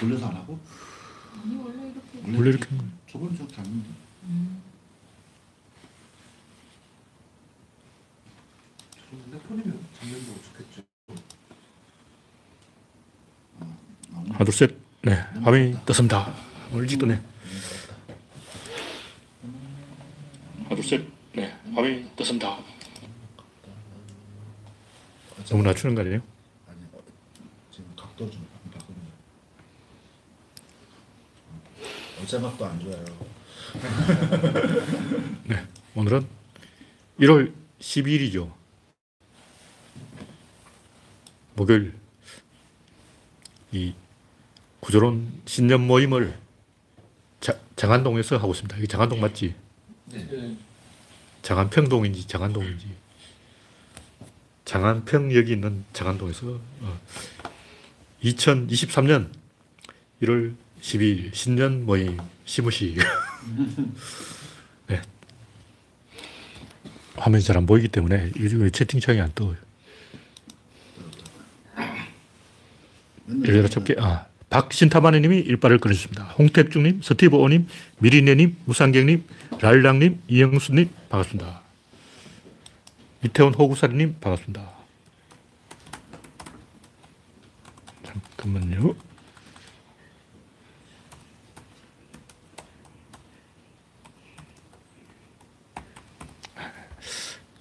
돌려서 안 하고? 아니 원래 이렇게 원래 이렇게 저번에 저렇게 안 했는데. 음. 저런 핸드폰이면 장면도 좋겠죠. 하나 둘 셋. 네, 화면이 떴습니다. 오늘 일찍 뜨네. 하나 둘 셋. 네, 화면이 떴습니다. 너무 낮추는 거 아니에요? 아니, 어, 지금 각도 좀 바꾸는 거. 어제 각도 안 좋아요. 네, 오늘은 1월 12일이죠. 목요일 이 구조론 신년 모임을 자, 장안동에서 하고 있습니다. 여기 장안동 맞지? 네. 장안평동인지 장안동인지 장안평역이 있는 장안동에서 어, 2023년 1월 12일 신년 모임 시무시 네. 화면이 잘 안 보이기 때문에 요즘에 채팅창이 안 떠요. 열려라 첩게 아 박신타마니님이 일발을 끊으셨습니다. 홍택중님, 스티브오님, 미리네님, 무상경님, 랄랑님, 이영수님 반갑습니다. 이태원 호구사리님 반갑습니다. 잠깐만요.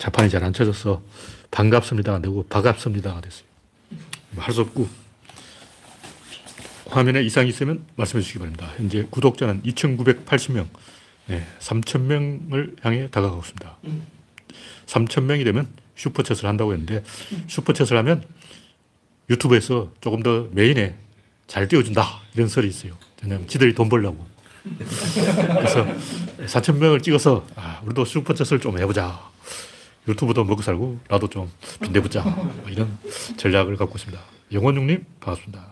자판이 잘 안 쳐져서 반갑습니다가 안 되고 반갑습니다가 됐어요. 뭐할수 없고 화면에 이상이 있으면 말씀해 주시기 바랍니다. 현재 구독자는 2,980명, 네, 3,000명을 향해 다가가고 있습니다. 3,000명이 되면 슈퍼챗을 한다고 했는데 슈퍼챗을 하면 유튜브에서 조금 더 메인에 잘 띄워준다 이런 설이 있어요. 왜냐하면 지들이 돈 벌려고. 그래서 4,000명을 찍어서 아, 우리도 슈퍼챗을 좀 해보자. 유튜브도 먹고 살고 나도 좀 빈대붙자 이런 전략을 갖고 있습니다. 영원중님 반갑습니다.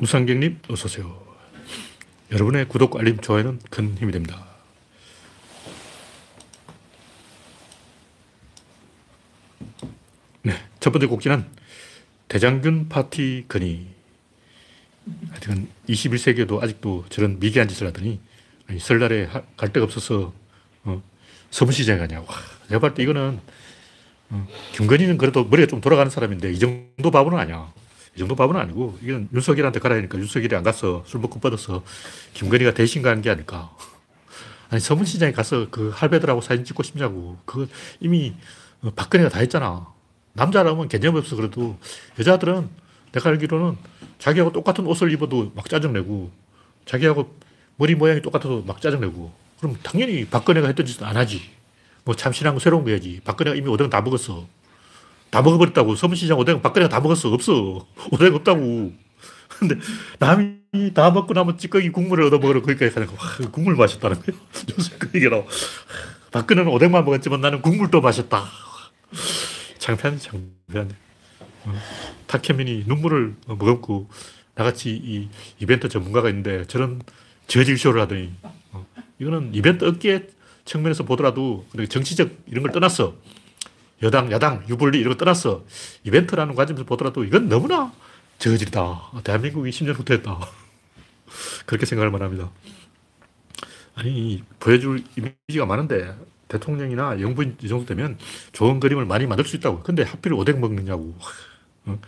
우상경님 어서 오세요. 여러분의 구독, 알림, 좋아요는 큰 힘이 됩니다. 네, 첫 번째 곡지는 대장균 파티 건의. 하여튼 21세기에도 아직도 저런 미개한 짓을 하더니 아니, 설날에 하- 갈 데가 없어서 어, 서문시장에 가냐고. 와, 내가 볼때 이거는 어, 김건희는 그래도 머리가 좀 돌아가는 사람인데 이 정도 바보는 아니야. 이 정도 바보는 아니고 이건 윤석열한테 가라 하니까 윤석열이 안 가서 술 먹고 뻗어서 김건희가 대신 가는 게 아닐까. 아니 서문시장에 가서 그 할배들하고 사진 찍고 싶냐고. 그거 이미 어, 박근혜가 다 했잖아. 남자라면 개념 없어 그래도 여자들은 내가 알기로는 자기하고 똑같은 옷을 입어도 막 짜증내고 자기하고 머리 모양이 똑같아도 막 짜증내고 그럼 당연히 박근혜가 했던 짓은 안 하지. 뭐 참신한 거 새로운 거 해야지. 박근혜가 이미 오뎅 다 먹었어. 다 먹어버렸다고. 서문시장 오뎅 박근혜가 다 먹었어. 없어. 오뎅 없다고. 근데 남이 다 먹고 나면 찌꺼기 국물을 얻어 먹으러 거기까지 가는 거. 와, 국물 마셨다는 거예요. 요새 그 얘기가 나와. 박근혜는 오뎅만 먹었지만 나는 국물도 마셨다. 창피하네, 창피하네. 어, 탁현민이 눈물을 머금고 나같이 이 이벤트 전문가가 있는데 저런 저질쇼를 하더니 어, 이거는 이벤트 업계 측면에서 보더라도 정치적 이런 걸 떠났어. 여당, 야당, 유불리 이런 거 떠났어. 이벤트라는 관점에서 보더라도 이건 너무나 저질이다. 대한민국이 10년 후퇴했다. 그렇게 생각을 말합니다. 아니, 보여줄 이미지가 많은데 대통령이나 영부인 이 정도 되면 좋은 그림을 많이 만들 수 있다고. 근데 하필 오뎅 먹느냐고. 어?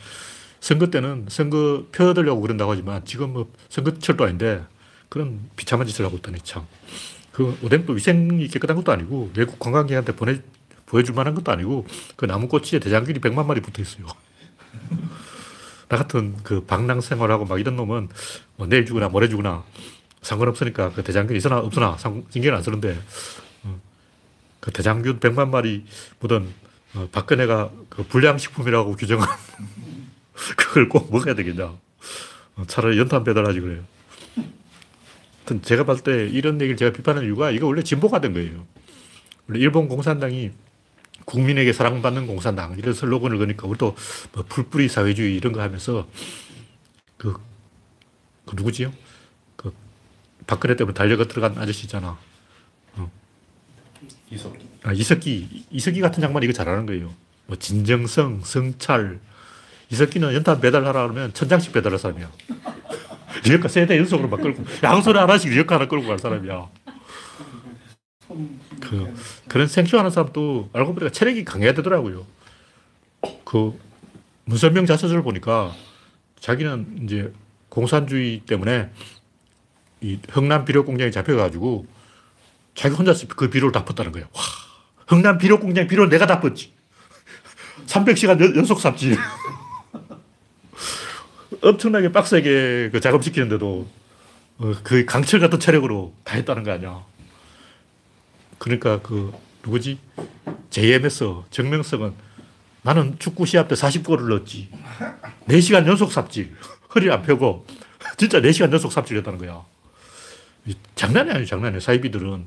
선거 때는 선거 표 얻으려고 그런다고 하지만 지금 뭐 선거철도 아닌데 그런 비참한 짓을 하고 있다니 참. 그 오뎅도 위생이 깨끗한 것도 아니고 외국 관광객한테 보내, 보여줄 만한 것도 아니고 그 나무꼬치에 대장균이 100만 마리 붙어 있어요. 나 같은 그 방랑 생활하고 막 이런 놈은 뭐 내일 주거나 모레 주거나 상관없으니까 그 대장균 있으나 없으나 상, 신경 안 쓰는데 어, 그 대장균 100만 마리 묻은 어, 박근혜가 그 불량식품이라고 규정한 그걸 꼭 먹어야 되겠냐. 어, 차라리 연탄 배달하지 그래요. 하여튼 제가 봤을 때 이런 얘기를 제가 비판하는 이유가 이거 원래 진보가 된 거예요. 원래 일본 공산당이 국민에게 사랑받는 공산당 이런 슬로건을 거니까 우리도 뭐 풀뿌리 사회주의 이런 거 하면서 그, 그 누구지요? 그 박근혜 때문에 딸려 들어간 아저씨 있잖아. 어. 이석기. 아, 이석기, 이석기 같은 장관이 이거 잘하는 거예요. 뭐 진정성, 성찰. 이석기는 연탄 배달하라 그러면 천장씩 배달할 사람이야. 리어카 세대 연속으로 막 끌고, 양손에 하나씩 리어카 하나 끌고 갈 사람이야. 그, 그런 생쇼하는 사람도 알고 보니까 체력이 강해야 되더라고요. 그, 문선명 자서전을 보니까 자기는 이제 공산주의 때문에 이 흥남 비료 공장에 잡혀가지고 자기 혼자서 그 비료를 다 펐다는 거예요. 와, 흥남 비료 공장 비료 내가 다 펐지. 300시간 연, 연속 삽질. 엄청나게 빡세게 그 작업시키는데도 어, 그 강철 같은 체력으로 다 했다는 거 아니야. 그러니까 그 누구지? JMS 정명석은 나는 축구 시합 때 40골을 넣었지. 4시간 연속 삽질. 허리 안 펴고 진짜 4시간 연속 삽질했다는 거야. 이 장난이 아니에요, 장난이 사이비들은.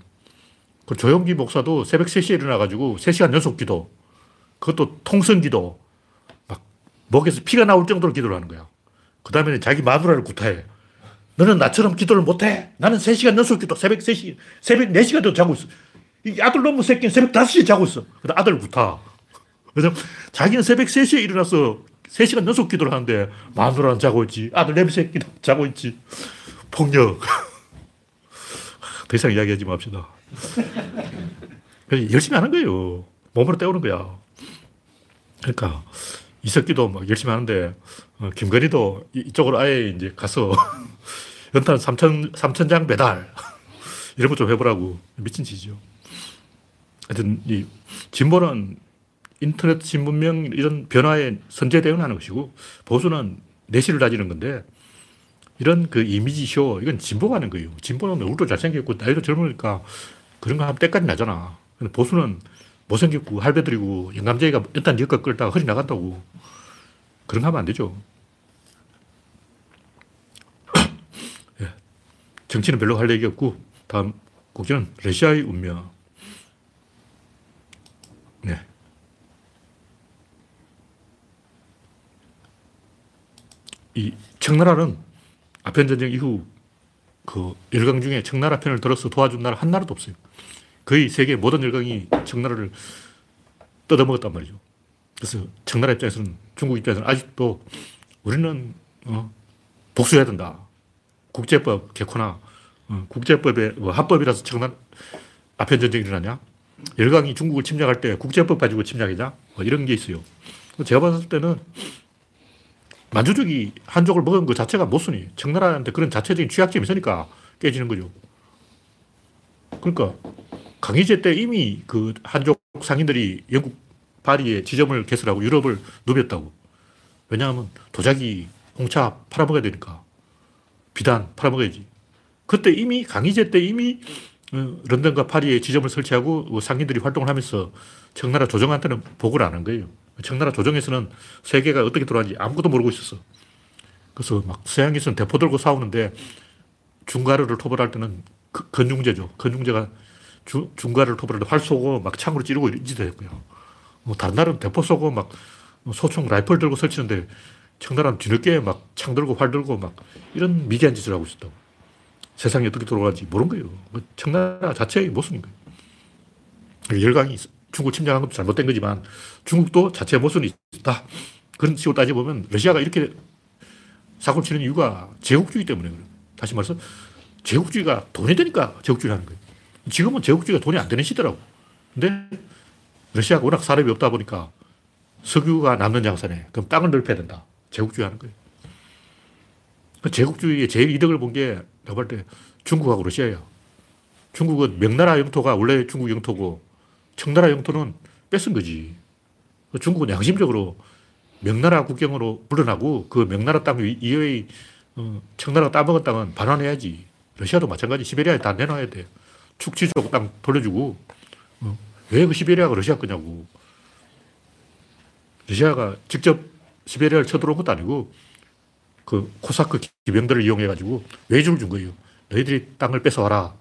그 조용기 목사도 새벽 3시에 일어나가지고 3시간 연속 기도. 그것도 통성 기도. 막 목에서 피가 나올 정도로 기도를 하는 거야. 그 다음에는 자기 마누라를 구타해. 너는 나처럼 기도를 못해. 나는 3시간 연속 기도. 새벽 3시, 새벽 4시간도 자고 있어. 이 아들 놈의 새끼는 새벽 5시에 자고 있어. 그래서 아들 구타. 그래서 자기는 새벽 3시에 일어나서 3시간 연속 기도를 하는데 마누라는 자고 있지. 아들 내 새끼도 자고 있지. 폭력. 더 이상 이야기하지 맙시다. 열심히 하는 거예요. 몸으로 때우는 거야. 그러니까 이석기도 막 열심히 하는데 어, 김건희도 이- 이쪽으로 아예 이제 가서 연탄 3천, 3천 장 배달 이런 거 좀 해보라고 미친 짓이죠. 하여튼 이 진보는 인터넷 신문명 이런 변화에 선제 대응하는 것이고 보수는 내실을 다지는 건데 이런 그 이미지 쇼 이건 진보가 하는 거예요. 진보는 얼굴도 잘생겼고 나이도 젊으니까 그런 거 하면 때까지 나잖아. 근데 보수는 못생겼고 할배들이고 영감쟁이가 일단 여기까 끌다가 허리 나간다고 그런 거 하면 안 되죠. 예. 정치는 별로 할 얘기 없고 다음 국제는 러시아의 운명. 네. 이 청나라는 아편 전쟁 이후 그 열강 중에 청나라 편을 들어서 도와준 나라 한 나라도 없어요. 거의 세계 모든 열강이 청나라를 뜯어먹었단 말이죠. 그래서 청나라 입장에서는 중국 입장에서는 아직도 우리는 어, 복수해야 된다. 국제법 개코나 어, 국제법의 뭐 합법이라서 청나 아편 전쟁이 일어나냐? 열강이 중국을 침략할 때 국제법 가지고 침략이냐? 뭐 이런 게 있어요. 제가 봤을 때는 만주족이 한족을 먹은 것 자체가 모순이 청나라한테 그런 자체적인 취약점이 있으니까 깨지는 거죠. 그러니까 강희제 때 이미 그 한족 상인들이 영국 파리에 지점을 개설하고 유럽을 누볐다고. 왜냐하면 도자기, 홍차 팔아먹어야 되니까. 비단 팔아먹어야지. 그때 이미 강희제 때 이미 어, 런던과 파리에 지점을 설치하고 어, 상인들이 활동을 하면서 청나라 조정한테는 보고를 안 한 거예요. 청나라 조정에서는 세계가 어떻게 돌아가는지 아무것도 모르고 있었어. 그래서 막 서양에서는 대포 들고 싸우는데 중가루를 토벌할 때는 그- 건중제죠. 건중제가 주, 중가를 토벌할 때 활 쏘고 막 창으로 찌르고 이런 짓을 했고요. 뭐 다른 나라는 대포 쏘고 막 소총 라이플 들고 설치는데 청나라는 뒤늦게 막 창 들고 활 들고 막 이런 미개한 짓을 하고 있었다고. 세상이 어떻게 돌아가는지 모르는 거예요. 그 청나라 자체의 모순인 거예요. 열강이 중국 침략한 것도 잘못된 거지만 중국도 자체 모순이 있다. 그런 식으로 따져보면 러시아가 이렇게 사고를 치는 이유가 제국주의 때문에 그래요. 다시 말해서 제국주의가 돈이 되니까 제국주의를 하는 거예요. 지금은 제국주의가 돈이 안 되는 시대라고. 근데 러시아가 워낙 사람이 없다 보니까 석유가 남는 장사네. 그럼 땅을 넓혀야 된다. 제국주의 하는 거예요. 그 제국주의의 제일 이득을 본 게 내가 볼 때 중국하고 러시아예요. 중국은 명나라 영토가 원래 중국 영토고 청나라 영토는 뺏은 거지. 중국은 양심적으로 명나라 국경으로 물러나고 그 명나라 땅 이- 이외의 어, 청나라가 따먹은 땅은 반환해야지. 러시아도 마찬가지. 시베리아에 다 내놔야 돼. 축지적 땅 돌려주고. 어, 왜그 시베리아가 러시아 거냐고. 러시아가 직접 시베리아를 쳐들어온 것도 아니고 그 코사크 기병들을 이용해가지고 외주를 준 거예요. 너희들이 땅을 뺏어와라.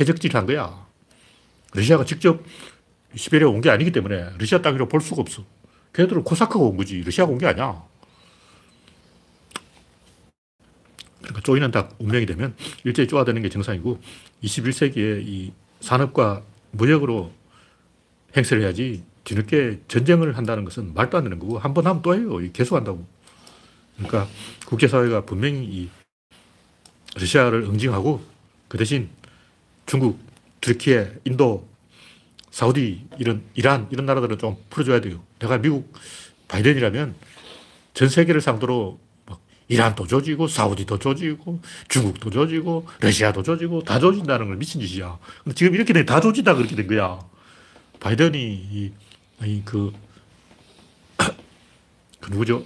해적질을 한 거야. 러시아가 직접 시베리아 온 게 아니기 때문에 러시아 땅이라고 볼 수가 없어. 걔들은 코사크가 온 거지. 러시아가 온 게 아니야. 그러니까 쪼이는 닭 운명이 되면 일제히 쪼아드는 게 정상이고 21세기에 이 산업과 무역으로 행세를 해야지 뒤늦게 전쟁을 한다는 것은 말도 안 되는 거고 한 번 하면 또 해요. 계속 한다고. 그러니까 국제사회가 분명히 이 러시아를 응징하고 그 대신 중국, 트르키에, 인도, 사우디 이런 이란 이런 나라들은 좀 풀어줘야 돼요. 내가 미국 바이든이라면 전 세계를 상대로 막 이란도 조지고 사우디도 조지고 중국도 조지고 러시아도 조지고 다 조진다는 걸 미친 짓이야. 근데 지금 이렇게 돼 다 조진다 그렇게 된 거야. 바이든이 이, 이 그, 그 누구죠?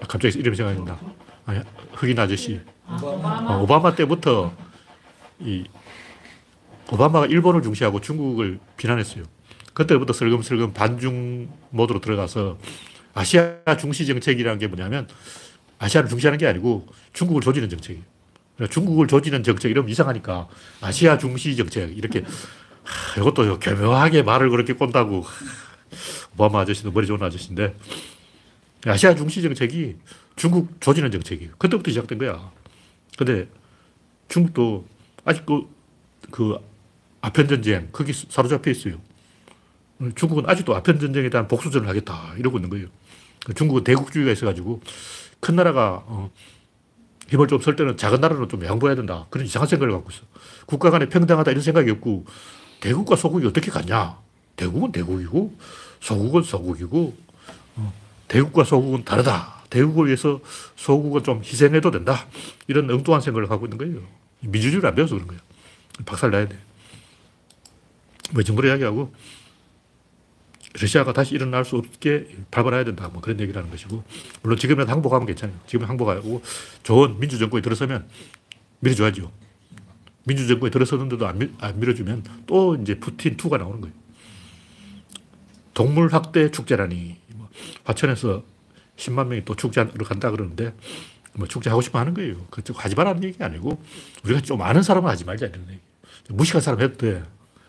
아, 갑자기 이름이 생각이 안 나. 아니, 흑인 아저씨. 아, 어, 오바마. 오바마 때부터 이 오바마가 일본을 중시하고 중국을 비난했어요. 그때부터 슬금슬금 반중 모드로 들어가서 아시아 중시 정책이라는 게 뭐냐면 아시아를 중시하는 게 아니고 중국을 조지는 정책이에요. 그러니까 중국을 조지는 정책 이러면 이상하니까 아시아 중시 정책 이렇게 하, 이것도 교묘하게 말을 그렇게 꼰다고 오바마 아저씨도 머리 좋은 아저씨인데 아시아 중시 정책이 중국 조지는 정책이에요. 그때부터 시작된 거야. 근데 중국도 아직도 그 아편 전쟁 거기 사로잡혀 있어요. 중국은 아직도 아편 전쟁에 대한 복수전을 하겠다 이러고 있는 거예요. 중국은 대국주의가 있어가지고 큰 나라가 어, 힘을 좀 쓸 때는 작은 나라는 좀 양보해야 된다. 그런 이상한 생각을 갖고 있어. 국가 간에 평등하다 이런 생각이 없고 대국과 소국이 어떻게 같냐? 대국은 대국이고 소국은 소국이고 어, 대국과 소국은 다르다. 대국을 위해서 소국은 좀 희생해도 된다. 이런 엉뚱한 생각을 하고 있는 거예요. 민주주의를 안 배워서 그런 거예요. 박살 나야 돼. 뭐 정부를 이야기하고 러시아가 다시 일어날 수 없게 발발해야 된다. 뭐 그런 얘기를 하는 것이고. 물론 지금은 항복하면 괜찮아요. 지금은 항복하고 좋은 민주정권이 들어서면 밀어줘야죠. 민주정권이 들어서는데도 안, 밀, 안 밀어주면 또 이제 푸틴 2가 나오는 거예요. 동물 학대 축제라니. 뭐 화천에서 10만 명이 또 축제하러 간다 그러는데 뭐 축제하고 싶어 하는 거예요. 그쪽 하지 말라는 얘기 아니고 우리가 좀 아는 사람은 하지 말자 이런 얘기. 무식한 사람 해도 돼.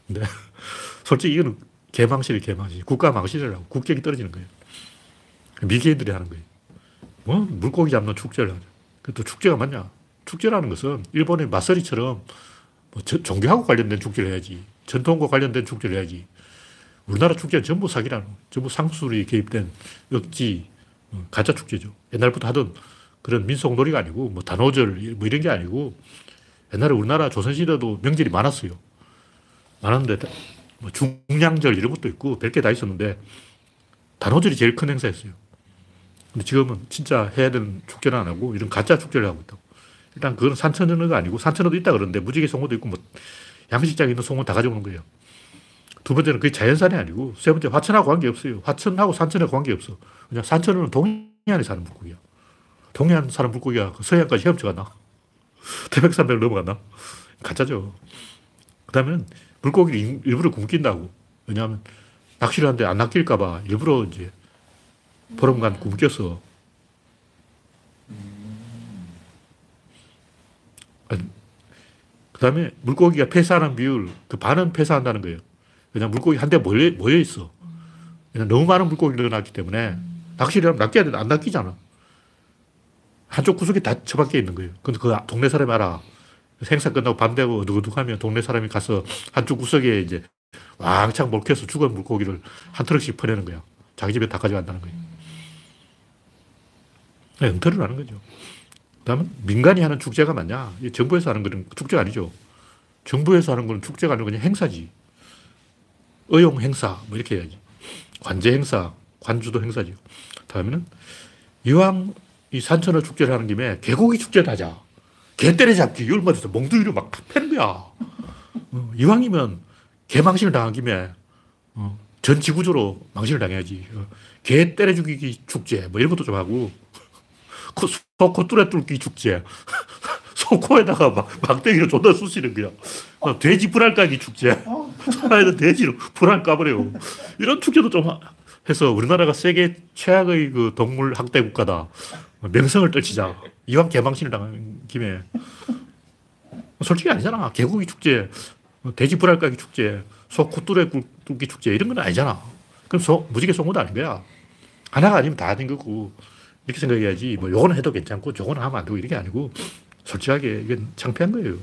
근데 솔직히 이거는 개망실이 개망실. 국가 망실이라고. 국격이 떨어지는 거예요. 미개인들이 하는 거예요. 뭐 물고기 잡는 축제를 하죠. 그또 축제가 맞냐? 축제라는 것은 일본의 맞서리처럼 뭐 저- 종교하고 관련된 축제를 해야지. 전통과 관련된 축제를 해야지. 우리나라 축제는 전부 사기라는 거예요. 전부 상술이 개입된 억지, 어, 가짜 축제죠. 옛날부터 하던 그런 민속놀이가 아니고 뭐 단오절 뭐 이런 게 아니고 옛날에 우리나라 조선시대도 명절이 많았어요. 많았는데 다- 뭐 중량절 이런 것도 있고 별게다 있었는데 단오절이 제일 큰 행사였어요. 근데 지금은 진짜 해야 되는 축제는 안 하고 이런 가짜 축제를 하고 있다고. 일단 그건 산천어가 아니고 산천어도 있다 그러는데 무지개 송어도 있고 뭐 양식장에 있는 송어 다 가져오는 거예요. 두 번째는 그게 자연산이 아니고 세 번째 화천하고 관계없어요. 화천하고 산천하고 관계없어. 그냥 산천어는 동해안에 사는 물고기야. 동해안 사는 물고기가 그 서해안까지 헤엄쳐 갔나? 태백산맥을 넘어갔나? 가짜죠. 그 다음에는 물고기를 일- 일부러 굶긴다고. 왜냐하면 낚시를 하는데 안 낚일까봐 일부러 이제 보름간 굶겼어. 그 다음에 물고기가 폐사하는 비율, 그 반은 폐사한다는 거예요. 그냥 물고기 한대 모여, 모여 있어. 그냥 너무 많은 물고기가 늘어났기 때문에 낚시를 하면 낚여야 되는데 안 낚이잖아. 한쪽 구석에 다 처박혀 있는 거예요. 근데 그 동네 사람이 알아. 생사 끝나고 밤 되고 어둑어둑하면 동네 사람이 가서 한쪽 구석에 이제 왕창 몰켜서 죽은 물고기를 한 트럭씩 퍼내는 거야. 자기 집에 다 가져간다는 거예요. 네, 은퇴를 하는 거죠. 그 다음에 민간이 하는 축제가 맞냐? 이 정부에서 하는 거는 축제가 아니죠. 정부에서 하는 건 축제가 아니고 그냥 행사지. 의용 행사, 뭐 이렇게 해야지. 관제 행사, 관주도 행사죠. 다음에는 이왕 이 산천어 축제를 하는 김에 개고기 축제를 하자. 개 때려잡기, 맞아서 몽둥이로 막 패는 거야. 어, 이왕이면 개 망신을 당한 김에 어, 전 지구적으로 망신을 당해야지. 어, 개 때려 죽이기 축제, 뭐 이런 것도 좀 하고, 코, 소 코 뚜레 뚫기 축제. 소 코에다가 막 막대기로 존나 쑤시는 거야. 어, 돼지 불알 까기 축제. 차에다 돼지로 불알 까버려. 이런 축제도 좀 하- 해서 우리나라가 세계 최악의 그 동물 학대 국가다. 명성을 떨치자. 이왕 개망신을 당한 김에. 솔직히 아니잖아. 개고기 축제, 돼지 불알 까기 축제, 소 코뚜레 뚫기 축제 이런 건 아니잖아. 그럼 소, 무지개 송어도 아닌 거야. 하나가 아니면 다 아닌 거고. 이렇게 생각해야지. 뭐 요거는 해도 괜찮고 저거는 하면 안 되고 이런 게 아니고 솔직하게 이건 창피한 거예요.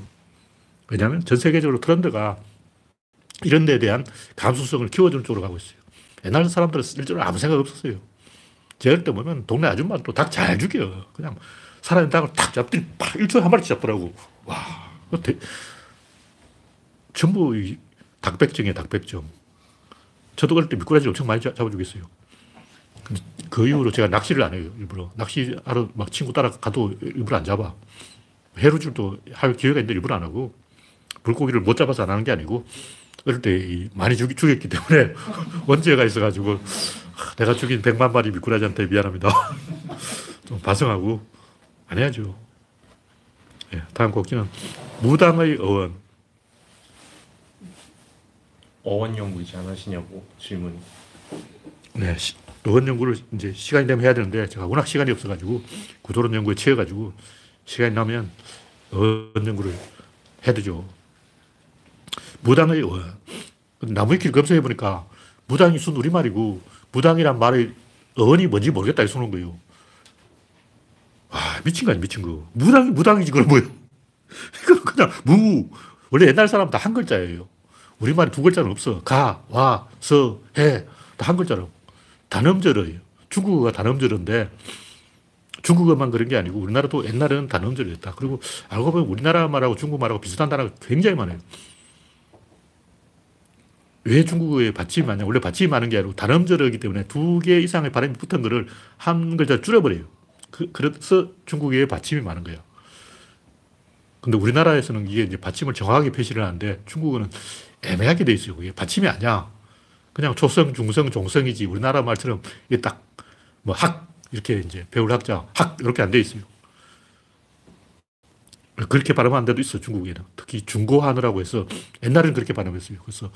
왜냐하면 전 세계적으로 트렌드가 이런 데에 대한 감수성을 키워주는 쪽으로 가고 있어요. 옛날 사람들은 실제로 아무 생각 없었어요. 제가 때 보면 동네 아줌마도 닭 잘 죽여. 그냥 살아있는 닭을 탁 잡더니 팍 1초에 한 마리 잡더라고. 와. 대- 전부 이 닭백정이에요, 닭백정. 저도 그럴 때 미꾸라지 엄청 많이 잡- 잡아주겠어요. 그 이후로 제가 낚시를 안 해요, 일부러. 낚시하러 막 친구 따라 가도 일부러 안 잡아. 해루질도 할 기회가 있는데 일부러 안 하고, 물고기를 못 잡아서 안 하는 게 아니고, 어릴 때이 많이 죽, 죽였기 때문에 원죄가 있어가지고, 하, 내가 죽인 100만 마리 미꾸라지한테 미안합니다. 좀 반성하고, 안 해야죠. 예, 다음 곡지는 무당의 어원. 어원 연구이지 않으시냐고 질문이. 네, 시, 어원 연구를 이제 시간이 되면 해야 되는데 제가 워낙 시간이 없어가지고 구도론 연구에 치여가지고 시간이 나면 어원 연구를 해야 되죠. 무당의 어원. 나무위키를 검색해 보니까 무당이 순 우리말이고 무당이란 말의 어원이 뭔지 모르겠다 이러는 거예요. 와, 미친 거 아니야, 미친 거. 무당이 무당이지, 그럼 뭐예요? 이건 그냥 무. 원래 옛날 사람 다한 글자예요. 우리말에 두 글자는 없어. 가, 와, 서, 해. 다 한 글자로. 단음절어예요. 중국어가 단음절인데 중국어만 그런 게 아니고 우리나라도 옛날에는 단음절이었다. 그리고 알고 보면 우리나라 말하고 중국 말하고 비슷한 단어가 굉장히 많아요. 왜 중국어에 받침이 많냐? 원래 받침이 많은 게 아니고 단음절이기 때문에 두 개 이상의 발음이 붙은 거를 한 글자 줄여버려요. 그, 그래서 중국어에 받침이 많은 거예요. 근데 우리나라에서는 이게 이제 받침을 정확하게 표시를 하는데 중국어는 애매하게 돼 있어요. 그게 받침이 아니야. 그냥 초성, 중성, 종성이지. 우리나라 말처럼 이게 딱 뭐 학, 이렇게 이제 배울 학자, 학, 이렇게 안 돼 있어요. 그렇게 발음하는 데도 있어, 중국에는. 특히 중고한어라고 해서 옛날에는 그렇게 발음했어요. 그래서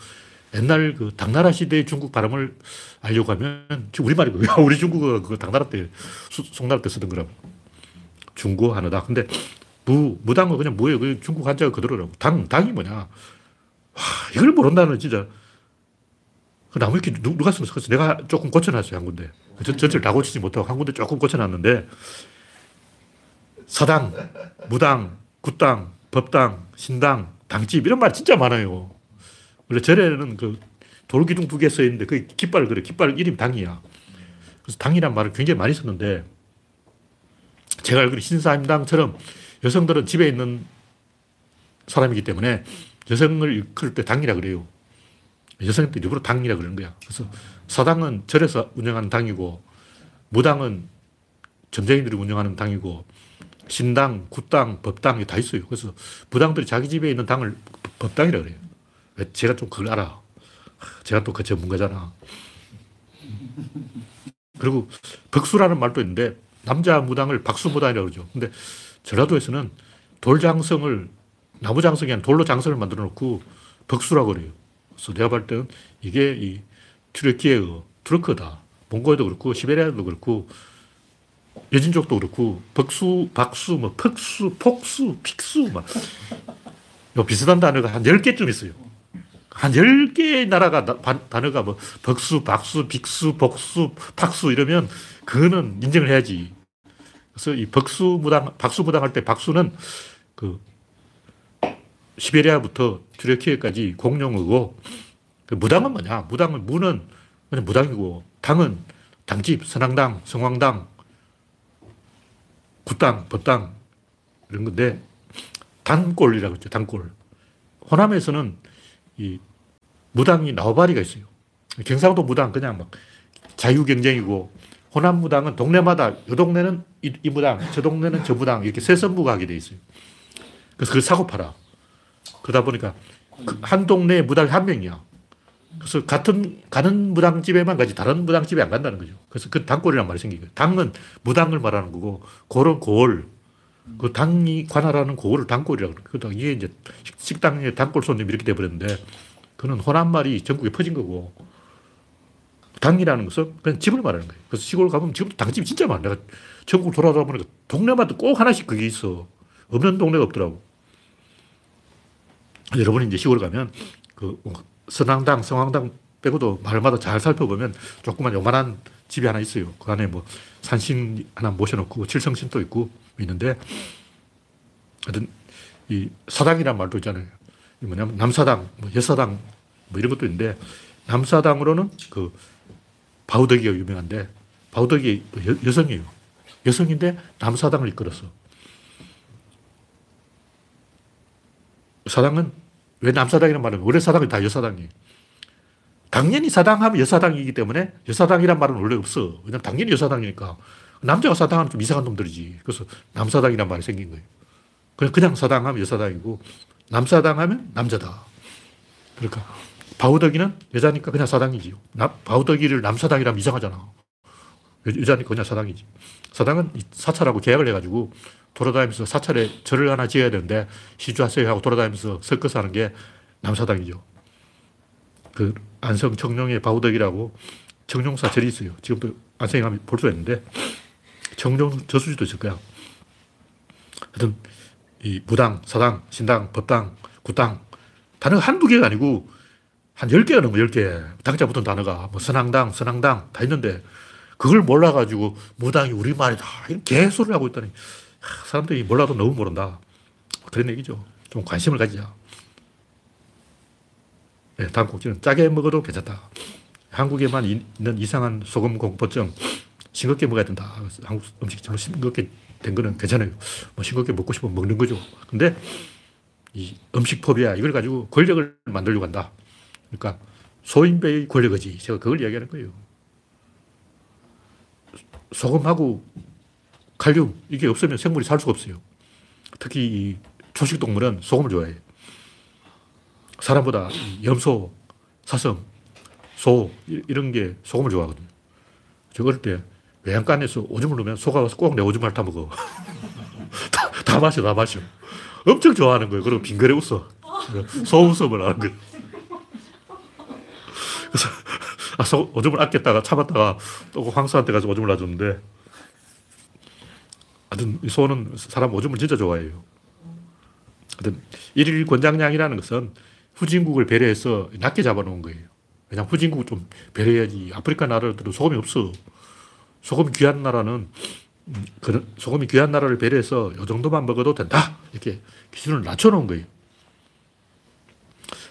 옛날 그 당나라 시대의 중국 발음을 알려고 하면 지금 우리말이고, 야, 우리 중국어가 그 당나라 때, 수- 송나라 때 쓰던 거라고. 중고한어다. 근데 무, 무당은 그냥 뭐예요? 그 중국 한자가 그대로라고. 당, 당이 뭐냐. 와, 이걸 모른다는 진짜. 그 나무 누- 누가 쓰면서 그래서 내가 조금 고쳐놨어요, 한 군데. 그 전, 전체를 다 고치지 못하고 한 군데 조금 고쳐놨는데, 서당, 무당, 굿당, 법당, 신당, 당집, 이런 말 진짜 많아요. 원래 절에는 그 돌기둥 두 개 써 있는데, 그 깃발, 그래. 깃발 이름이 당이야. 그래서 당이란 말을 굉장히 많이 썼는데, 제가 알기로 신사임당처럼 여성들은 집에 있는 사람이기 때문에 여성을 일컬을 때 당이라 그래요. 여성들 일부러 당이라 그러는 거야. 그래서 사당은 절에서 운영하는 당이고, 무당은 점쟁이들이 운영하는 당이고, 신당, 굿당, 법당, 이게 다 있어요. 그래서 무당들이 자기 집에 있는 당을 법- 법당이라 그래요. 왜? 제가 좀 그걸 알아. 제가 또 그 전문가잖아. 그리고 벅수라는 말도 있는데, 남자 무당을 박수무당이라고 그러죠. 근데 전라도에서는 돌장성을, 나무장성이 아니라 돌로 장성을 만들어 놓고 벅수라고 그래요. 그래서 내가 볼 때는 이게 이 튀르키예의 트루크다. 몽골도 그렇고 시베리아도 그렇고 여진족도 그렇고 벅수, 박수, 뭐 퍽수, 폭수, 픽수 막 요 비슷한 단어가 한 10개쯤 있어요. 한 10개의 나라가 단어가 뭐 벅수, 박수, 빅수, 복수, 팍수 이러면 그거는 인정을 해야지. 그래서 이 벅수 무당, 박수 무당 할 때 박수는 그 시베리아부터 튀르키예까지 공용어고 그 무당은 뭐냐? 무당은 무는 그냥 무당이고 당은 당집, 선왕당, 성왕당, 굿당, 법당 이런 건데 단골이라고 했죠. 단골. 호남에서는 이 무당이 나와바리가 있어요. 경상도 무당 그냥 막 자유 경쟁이고 호남 무당은 동네마다 이 동네는 이, 이 무당, 저 동네는 저 무당 이렇게 하게 돼 있어요. 그래서 그걸 사고 팔아. 그러다 보니까 그 한 동네에 무당이 한 명이야. 그래서 같은 가는 무당집에만 가지 다른 무당집에 안 간다는 거죠. 그래서 그 당골이란 말이 거예요. 당은 무당을 말하는 거고 골은 골. 그 당이 관할하는 고를 당골이라고 그래요. 그러다 이게 이제 식- 식당에 당골 손님 이렇게 돼버렸는데 그는 호남 말이 전국에 퍼진 거고 당이라는 것은 그냥 집을 말하는 거예요. 그래서 시골 가보면 지금도 당집이 진짜 많아. 내가 전국 돌아다 보니까 동네마다 꼭 하나씩 그게 있어. 없는 동네가 없더라고. 여러분이 이제 시골 가면 그 선왕당, 성왕당 빼고도 마을마다 잘 살펴보면 조그만 요만한 집이 하나 있어요. 그 안에 뭐 산신 하나 모셔놓고 칠성신도 있고 있는데 하여튼 이 사당이란 말도 있잖아요. 이 뭐냐면 남사당, 뭐 여사당 뭐 이런 것도 있는데 남사당으로는 그 바우덕이가 유명한데 바우덕이 여, 여성이에요. 여성인데 남사당을 이끌었어. 사당은 왜 남사당이란 말은 원래 사당이 다 여사당이에요. 당연히 사당하면 여사당이기 때문에 여사당이란 말은 원래 없어. 왜냐면 당연히 여사당이니까. 남자가 사당하면 좀 이상한 놈들이지. 그래서 남사당이란 말이 생긴 거예요. 그냥, 그냥 사당하면 여사당이고, 남사당하면 남자다. 그러니까, 바우덕이는 여자니까 그냥 사당이지요. 나, 바우덕이를 남사당이라면 이상하잖아. 여, 여자니까 그냥 사당이지. 사당은 이 사찰하고 계약을 해가지고 돌아다니면서 사찰에 절을 하나 지어야 되는데 시주하세요 하고 돌아다니면서 섞어서 하는 게 남사당이죠. 그 안성 청룡의 바우덕이라고 청룡사 절이 있어요. 지금도 안성에 가면 볼 수 있는데 청룡 저수지도 있을 거야. 하여튼 이 무당, 사당, 신당, 법당, 구당 단어가 한두 개가 아니고 한 10개가 넘어 10개. 당자 붙은 단어가 뭐 선앙당, 선앙당 다 있는데 그걸 몰라가지고 무당이 우리말이다. 이런 개소리를 하고 있다니 하, 사람들이 몰라도 너무 모른다. 그런 얘기죠. 좀 관심을 가지자. 네, 다음 곡지는 짜게 먹어도 괜찮다. 한국에만 있는 이상한 소금 공포증, 싱겁게 먹어야 된다. 한국 음식 좀 싱겁게 된 거는 괜찮아요. 뭐 싱겁게 먹고 싶으면 먹는 거죠. 근데 이 음식 포비아 이걸 가지고 권력을 만들려고 한다. 그러니까 소인배의 권력이지. 제가 그걸 이야기하는 거예요. 소금하고 칼륨 이게 없으면 생물이 살 수가 없어요. 특히 이 초식 동물은 소금을 좋아해요. 사람보다 이 염소, 사슴, 소 이- 이런 게 소금을 좋아하거든요. 저 어릴 때 외양간에서 오줌을 넣으면 와서 꼭 내 오줌을 다 먹어. 다, 다 마셔, 다 마셔. 엄청 좋아하는 거예요. 그리고 빙그레 웃어. 소웃음을 하는 거예요. 그래서 아, 소, 오줌을 아꼈다가 참았다가 또 황소한테 가서 오줌을 놔줬는데 하여튼 이 소는 사람 오줌을 진짜 좋아해요. 하여튼 일일 권장량이라는 것은 후진국을 배려해서 낮게 잡아놓은 거예요. 왜냐하면 후진국을 좀 배려해야지. 아프리카 나라들은 소금이 없어. 소금이 귀한 나라는 음, 그런 소금이 귀한 나라를 배려해서 이 정도만 먹어도 된다. 이렇게 기준을 낮춰놓은 거예요.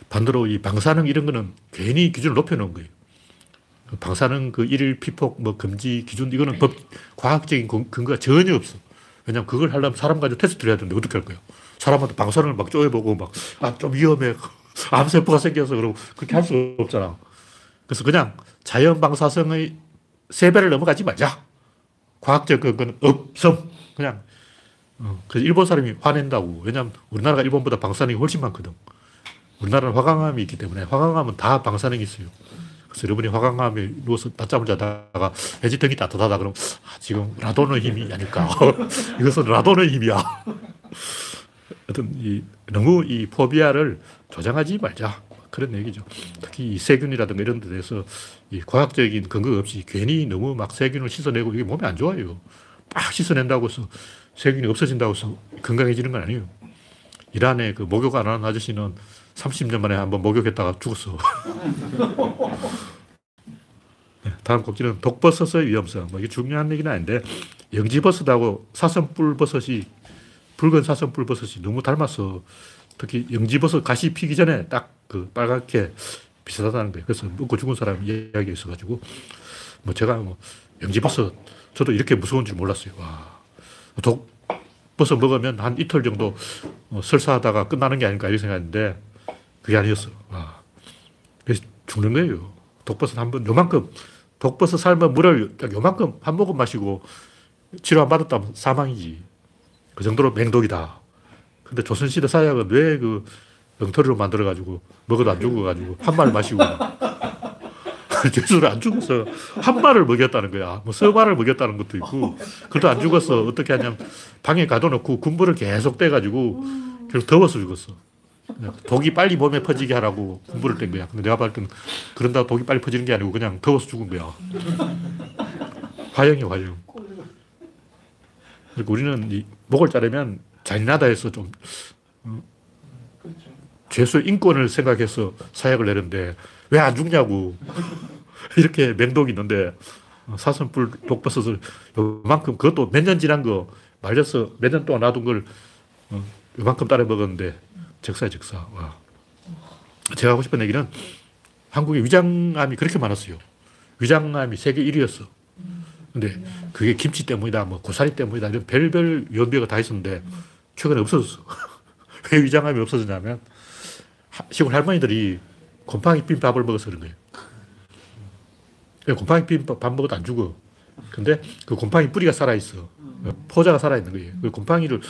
반대로 이 방사능 이런 거는 괜히 기준을 높여놓은 거예요. 그 방사능 그 일일 피폭 뭐 금지 기준 이거는 법 과학적인 근- 근거가 전혀 없어. 왜냐면 그걸 하려면 사람 가지고 테스트를 해야 되는데 어떻게 할 거야? 사람한테 방사능을 막 쪼여보고 막 아 좀 위험해 암세포가 생겨서 그러고 그렇게 할 수 없잖아. 그래서 그냥 자연 방사성의 세 배를 넘어가지 말자. 과학적 근거는 없음. 그냥 어, 그래서 일본 사람이 화낸다고. 왜냐하면 우리나라가 일본보다 방사능이 훨씬 많거든. 우리나라는 화강암이 있기 때문에 화강암은 다 방사능이 있어요. 그래서 여러분이 화강암에 누워서 낮잠을 자다가 해지등이 따뜻하다 그러면 아, 지금 라돈의 힘이 아닐까. 이것은 라돈의 힘이야. 하여튼 이, 너무 이 포비아를 조장하지 말자. 그런 얘기죠. 특히 이 세균이라든가 이런 데 대해서 이 과학적인 근거 없이 괜히 너무 막 세균을 씻어내고 이게 몸에 안 좋아요. 막 씻어낸다고 해서 세균이 없어진다고 해서 건강해지는 건 아니에요. 이란에 그 목욕 안 하는 아저씨는 30년 만에 한번 목욕했다가 죽었어. 네, 다음 곡지는 독버섯의 위험성. 뭐 이게 중요한 얘기는 아닌데 영지버섯하고 사슴뿔 버섯이 붉은 사슴뿔 버섯이 너무 닮아서 특히 영지버섯 가시 피기 전에 딱 그 빨갛게 비슷하다는 거예요. 그래서 먹고 죽은 사람 이야기가 있어가지고 뭐 제가 뭐 영지버섯 저도 이렇게 무서운 줄 몰랐어요. 와. 독버섯 먹으면 한 이틀 정도 어, 설사하다가 끝나는 게 아닐까 이렇게 생각했는데 그게 아니었어. 와. 그래서 죽는 거예요. 독버섯 한 번, 요만큼, 독버섯 삶은 물을 딱 요만큼 한 모금 마시고 치료 안 받았다면 사망이지. 그 정도로 맹독이다. 근데 조선시대 사약은 왜그 영토리로 만들어가지고 먹어도 안 죽어가지고 한 마리 마시고 죄수를 안 죽었어. 한 마리를 먹였다는 거야. 뭐 서마를 먹였다는 것도 있고 그래도 안 죽었어. 어떻게 하냐면 방에 가둬놓고 군부를 계속 떼가지고 결국 더워서 죽었어. 독이 빨리 몸에 퍼지게 하라고 군부를 뗀 거야. 근데 내가 봤을 때는 그런다고 독이 빨리 퍼지는 게 아니고 그냥 더워서 죽은 거야. 화형이야, 화형. 그리고 우리는 이 목을 자르면 잔인하다 해서 좀. 죄수의 인권을 생각해서 사약을 내는데 왜 안 죽냐고. 이렇게 맹독이 있는데 어, 사슴뿔 독버섯을 요만큼 그것도 몇 년 지난 거 말려서 몇 년 동안 놔둔 걸 어, 요만큼 따라 먹었는데 적사야 적사. 와. 제가 하고 싶은 얘기는 한국에 위장암이 그렇게 많았어요. 위장암이 세계 1위였어. 근데 그게 김치 때문이다, 뭐 고사리 때문이다, 이런 별별 연배가 다 있었는데 최근에 없어졌어. 왜 위장암이 없어졌냐면 하- 시골 할머니들이 곰팡이 빈 밥을 먹어서 그런 거예요. 왜 곰팡이 빈 밥 먹어도 안 죽어. 근데 그 곰팡이 뿌리가 살아있어. 포자가 살아있는 거예요. 그 곰팡이를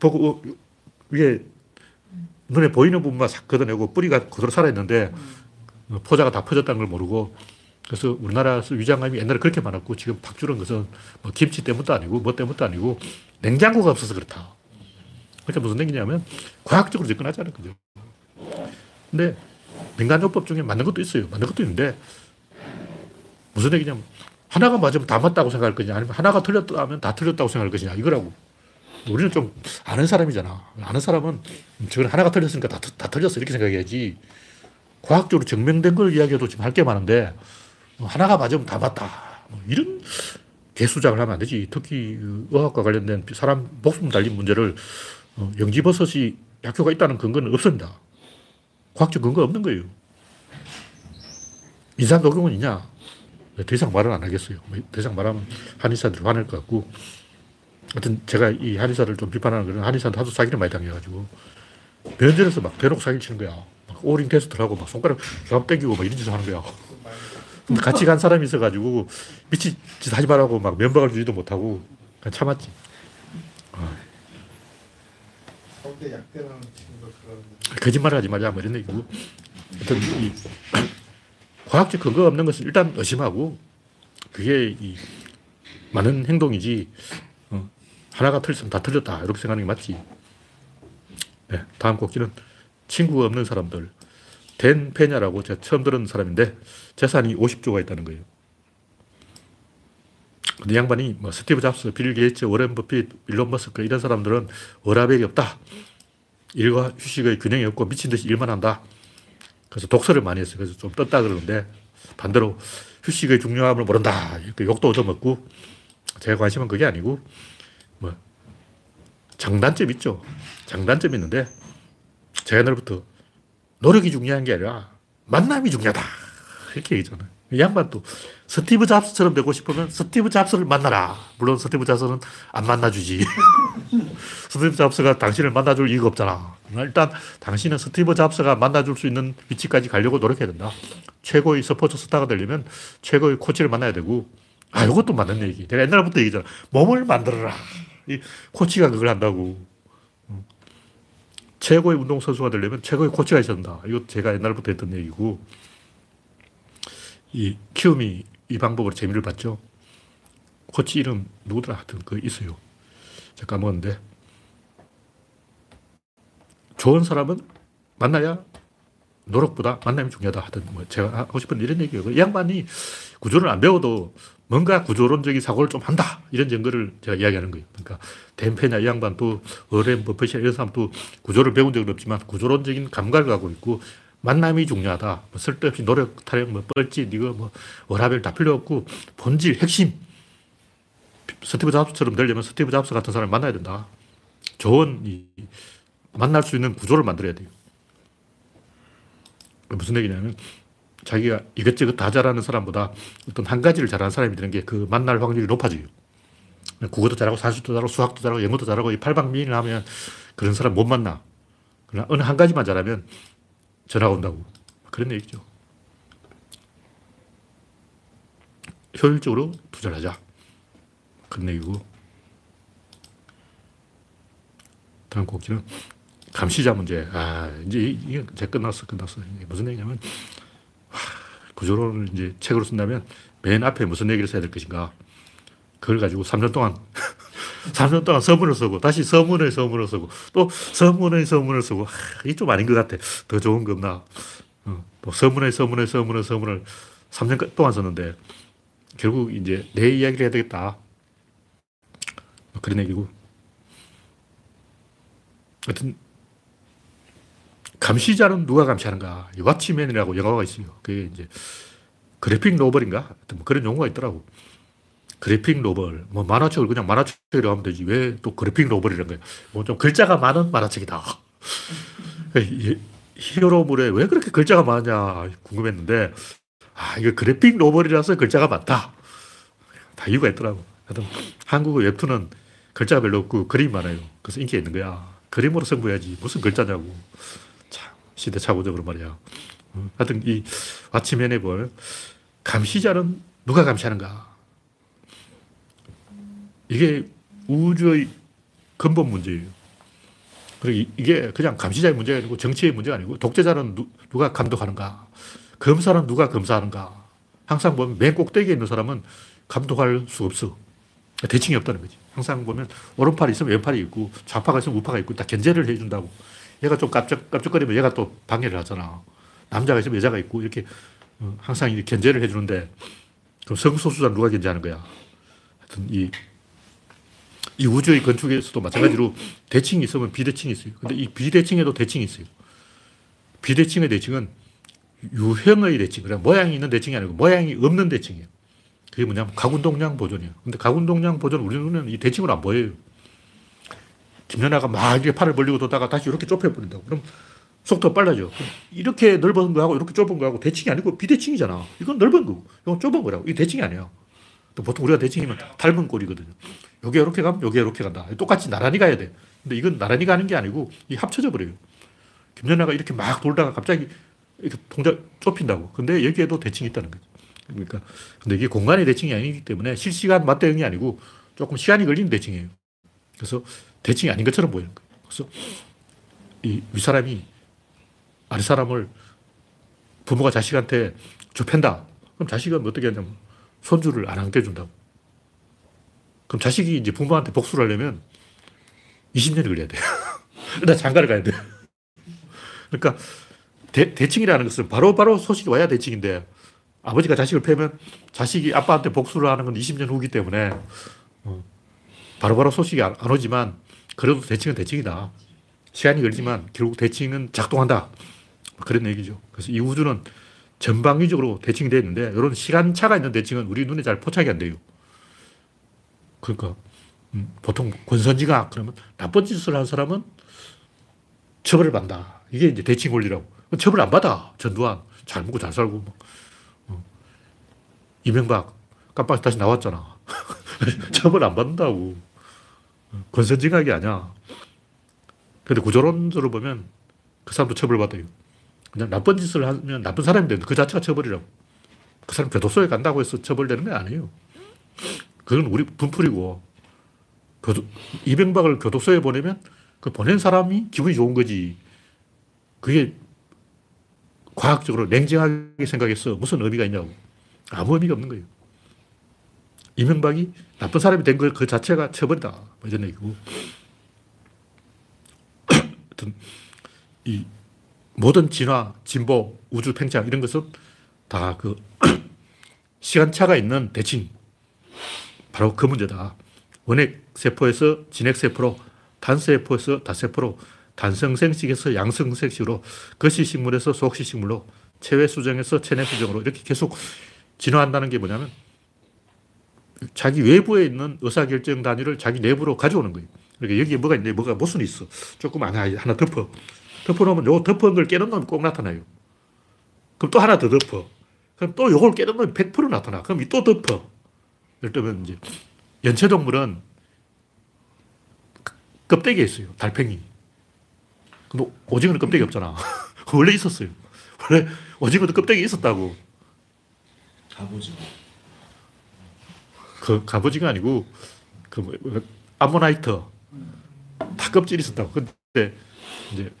보고 어, 위에 눈에 보이는 부분만 싹 걷어내고 뿌리가 그대로 살아있는데 어, 포자가 다 퍼졌다는 걸 모르고 그래서 우리나라에서 위장암이 옛날에 그렇게 많았고 지금 팍 줄은 것은 뭐 김치 때문도 아니고 뭐 때문도 아니고 냉장고가 없어서 그렇다. 그러니까 무슨 얘기냐면 과학적으로 접근하자는 거죠. 근데 민간요법 중에 맞는 것도 있어요. 맞는 것도 있는데 무슨 얘기냐면 하나가 맞으면 다 맞다고 생각할 거냐 아니면 하나가 틀렸다면 다 틀렸다고 생각할 것이냐 이거라고. 우리는 좀 아는 사람이잖아. 아는 사람은 저건 하나가 틀렸으니까 다, 다 틀렸어 이렇게 생각해야지. 과학적으로 증명된 걸 이야기해도 지금 할 게 많은데 뭐 하나가 맞으면 다 맞다. 뭐 이런 개수작을 하면 안 되지. 특히 그 의학과 관련된 사람 목숨 달린 문제를 어, 영지버섯이 약효가 있다는 근거는 없습니다. 과학적 근거 없는 거예요. 인상 녹용은 있냐? 네, 더 이상 말은 안 하겠어요. 뭐더 이상 말하면 한의사들이 화낼 것 같고. 하여튼 제가 이 한의사를 좀 비판하는 거는 한의사한테 하도 사기를 많이 당해가지고 면전에서 막 대놓고 사기를 치는 거야. 막 오링 테스트를 하고 막 손가락 쫙 땡기고 막 이런 짓을 하는 거야. 근데 같이 간 사람이 있어가지고 미친 짓 하지 말라고 막 면박을 주지도 못하고 그냥 참았지. 서 거짓말을 하지 말자 뭐 이런 얘기고. 하여튼 이 과학적 근거 없는 것은 일단 의심하고 그게 이 많은 행동이지 어, 하나가 틀렸으면 다 틀렸다 이렇게 생각하는 게 맞지. 네, 다음 꼭지는 친구가 없는 사람들 댄 페냐라고 제가 처음 들은 사람인데 재산이 50조가 있다는 거예요. 근데 이 양반이 뭐 스티브 잡스, 빌 게이츠, 워렌 버핏, 일론 머스크 이런 사람들은 워라밸이 없다 일과 휴식의 균형이 없고 미친 듯이 일만 한다. 그래서 독서를 많이 했어요. 그래서 좀 떴다 그러는데 반대로 휴식의 중요함을 모른다. 이렇게 욕도 얻어먹고 제가 관심은 그게 아니고 뭐 장단점 있죠. 장단점이 있는데 제가 옛날부터 노력이 중요한 게 아니라 만남이 중요하다. 이렇게 얘기잖아요. 이 양반도 스티브 잡스처럼 되고 싶으면 스티브 잡스를 만나라. 물론 스티브 잡스는 안 만나주지. 스티브 잡스가 당신을 만나줄 이유가 없잖아. 일단 당신은 스티브 잡스가 만나줄 수 있는 위치까지 가려고 노력해야 된다. 최고의 스포츠 스타가 되려면 최고의 코치를 만나야 되고, 아, 이것도 맞는 얘기. 내가 옛날부터 얘기잖아. 몸을 만들어라. 이 코치가 그걸 한다고. 음. 최고의 운동선수가 되려면 최고의 코치가 된다. 이거 제가 옛날부터 했던 얘기고, 이 키움이 이 방법으로 재미를 봤죠. 코치 이름 누구더라 하여튼 그 있어요. 제가 까먹었는데. 좋은 사람은 만나야 노력보다 만남이 중요하다 하든 뭐 제가 하고 싶은 이런 얘기예요. 이 양반이 구조를 안 배워도 뭔가 구조론적인 사고를 좀 한다. 이런 증거를 제가 이야기하는 거예요. 그러니까 댄 페냐 이 양반도 워렌 버핏이나 이런 사람 도 구조를 배운 적은 없지만 구조론적인 감각을 갖고 있고 만남이 중요하다. 뭐 쓸데없이 노력, 타령, 뭐 뻘짓, 이거 뭐 워라밸 다 필요 없고 본질, 핵심. 스티브 잡스처럼 되려면 스티브 잡스 같은 사람을 만나야 된다. 좋은 이 만날 수 있는 구조를 만들어야 돼요. 무슨 얘기냐면 자기가 이것저것 다 잘하는 사람보다 어떤 한 가지를 잘하는 사람이 되는 게 그 만날 확률이 높아져요. 국어도 잘하고 산수도 잘하고 수학도 잘하고 영어도 잘하고 이 팔방미인을 하면 그런 사람 못 만나. 그러나 어느 한 가지만 잘하면 전화가 온다고. 그런 얘기죠. 효율적으로 투자를 하자. 그런 얘기고. 다음 곡지는 감시자 문제. 아, 이제 이- 이게 이제 끝났어, 끝났어. 무슨 얘기냐면, 하, 구조론을 이제 책으로 쓴다면 맨 앞에 무슨 얘기를 써야 될 것인가. 그걸 가지고 3년 동안, 3년 동안 서문을 쓰고, 다시 서문의 서문을 쓰고, 또 서문의 서문을 쓰고, 하, 이게 좀 아닌 것 같아. 더 좋은 거 없나. 어, 또 서문의 서문의 서문의 서문을 3년 동안 썼는데, 결국 이제 내 이야기를 해야 되겠다. 뭐 그런 얘기고. 하여튼, 감시자는 누가 감시하는가? 이 왓치맨이라고 영화가 있어요. 그게 이제 그래픽 노벌인가? 하여튼 뭐 그런 용어가 있더라고. 그래픽 노벌. 뭐 만화책을 그냥 만화책이라고 하면 되지. 왜 또 그래픽 노벌이라는 거야? 뭐 좀 글자가 많은 만화책이다. 이 히어로물에 왜 그렇게 글자가 많냐 궁금했는데, 아, 이거 graphic novel이라서 글자가 많다. 다 이유가 있더라고. 하여튼 한국어 웹툰은 글자가 별로 없고 그림이 많아요. 그래서 인기가 있는 거야. 그림으로 승부해야지. 무슨 글자냐고. 참, 시대착오적으로 말이야. 어, 하여튼 이 와치맨에 볼 감시자는 누가 감시하는가? 이게 우주의 근본 문제예요. 그리고 이- 이게 그냥 감시자의 문제가 아니고 정치의 문제가 아니고 독재자는 누, 누가 감독하는가? 검사는 누가 검사하는가? 항상 보면 맨 꼭대기에 있는 사람은 감독할 수 없어. 대칭이 없다는 거지. 항상 보면 오른팔이 있으면 왼팔이 있고 좌파가 있으면 우파가 있고 다 견제를 해준다고. 얘가 좀 깜짝, 깜짝거리면 얘가 또 방해를 하잖아. 남자가 있으면 여자가 있고 이렇게 어, 항상 견제를 해주는데 그럼 성소수자는 누가 견제하는 거야? 하여튼 이, 이 우주의 건축에서도 마찬가지로 대칭이 있으면 비대칭이 있어요. 근데 이 비대칭에도 대칭이 있어요. 비대칭의 대칭은 유형의 대칭, 그래 모양이 있는 대칭이 아니고 모양이 없는 대칭이에요. 그게 뭐냐면 가군동량 보존이에요. 근데 가군동량 보존 우리 눈에는 이 대칭으로 안 보여요. 김연아가 막 이렇게 팔을 벌리고 도다가 다시 이렇게 좁혀버린다고. 그럼 속도가 빨라져. 이렇게 넓은 거하고 이렇게 좁은 거하고 대칭이 아니고 비대칭이잖아. 이건 넓은 거고, 이건 좁은 거라고. 이게 대칭이 아니야. 또 보통 우리가 대칭이면 닮은 꼴이거든요. 요게 이렇게 가면 요게 이렇게 간다. 똑같이 나란히 가야 돼. 근데 이건 나란히 가는 게 아니고 이 합쳐져 버려요. 김연아가 이렇게 막 돌다가 갑자기 이렇게 동작 좁힌다고. 근데 여기에도 대칭이 있다는 거죠. 그러니까 근데 이게 공간의 대칭이 아니기 때문에 실시간 맞대응이 아니고 조금 시간이 걸리는 대칭이에요. 그래서 대칭이 아닌 것처럼 보이는 거예요. 그래서 이 윗사람이 아랫사람을 부모가 자식한테 좁힌다. 그럼 자식은 어떻게 하냐면 손주를 안 안겨준다고. 그럼 자식이 이제 부모한테 복수를 하려면 20년이 걸려야 돼요. 나 장가를 가야 돼. 그러니까 대, 대칭이라는 것은 바로 바로 소식이 와야 대칭인데 아버지가 자식을 패면 자식이 아빠한테 복수를 하는 건 20년 후기 때문에 어, 바로 바로 소식이 안, 안 오지만 그래도 대칭은 대칭이다. 시간이 걸리지만 결국 대칭은 작동한다. 그런 얘기죠. 그래서 이 우주는 전방위적으로 대칭이 되어 있는데 이런 시간차가 있는 대칭은 우리 눈에 잘 포착이 안 돼요. 그러니까 음, 보통 권선징악 그러면 나쁜 짓을 한 사람은 처벌을 받는다. 이게 이제 대칭 원리라고. 처벌 안 받아. 전두환 잘 먹고 잘 살고 막. 어. 이명박 깜빡이 다시 나왔잖아. 처벌 안 받는다고. 권선징악이 아니야. 근데 구조론적으로 보면 그 사람도 처벌받아요. 그냥 나쁜 짓을 하면 나쁜 사람이 되는데 그 자체가 처벌이라고. 그 사람 교도소에 간다고 해서 처벌되는 게 아니에요. 그건 우리 분풀이고. 교도, 이명박을 교도소에 보내면 그 보낸 사람이 기분이 좋은 거지. 그게 과학적으로 냉정하게 생각해서 무슨 의미가 있냐고. 아무 의미가 없는 거예요. 이명박이 나쁜 사람이 된것그 자체가 처벌이다. 뭐 이런 얘기고. 이 모든 진화, 진보, 우주 팽창 이런 것은 다 그 시간차가 있는 대칭. 바로 그 문제다. 원핵 세포에서 진핵 세포로, 단세포에서 다세포로, 단성생식에서 양성생식으로, 거시식물에서 속시식물로, 체외수정에서 체내수정으로 이렇게 계속 진화한다는 게 뭐냐면 자기 외부에 있는 의사결정 단위를 자기 내부로 가져오는 거예요. 그러니까 여기에 뭐가 있네, 뭐가 모순이 있어. 조금 하나, 하나 덮어. 덮어놓으면 요 덮은 걸 깨는 놈이 꼭 나타나요. 그럼 또 하나 더 덮어. 그럼 또 요걸 깨는 놈이 100% 나타나. 그럼 이 또 덮어. 예를 들면 이제 연체동물은 껍데기에 있어요. 달팽이. 근데 오징어는 껍데기 없잖아. 원래 있었어요. 원래 오징어도 껍데기 있었다고. 가보지. 그 갑오징어 아니고 그 뭐, 뭐, 아모나이트 다 껍질이 있었다고. 근데 이제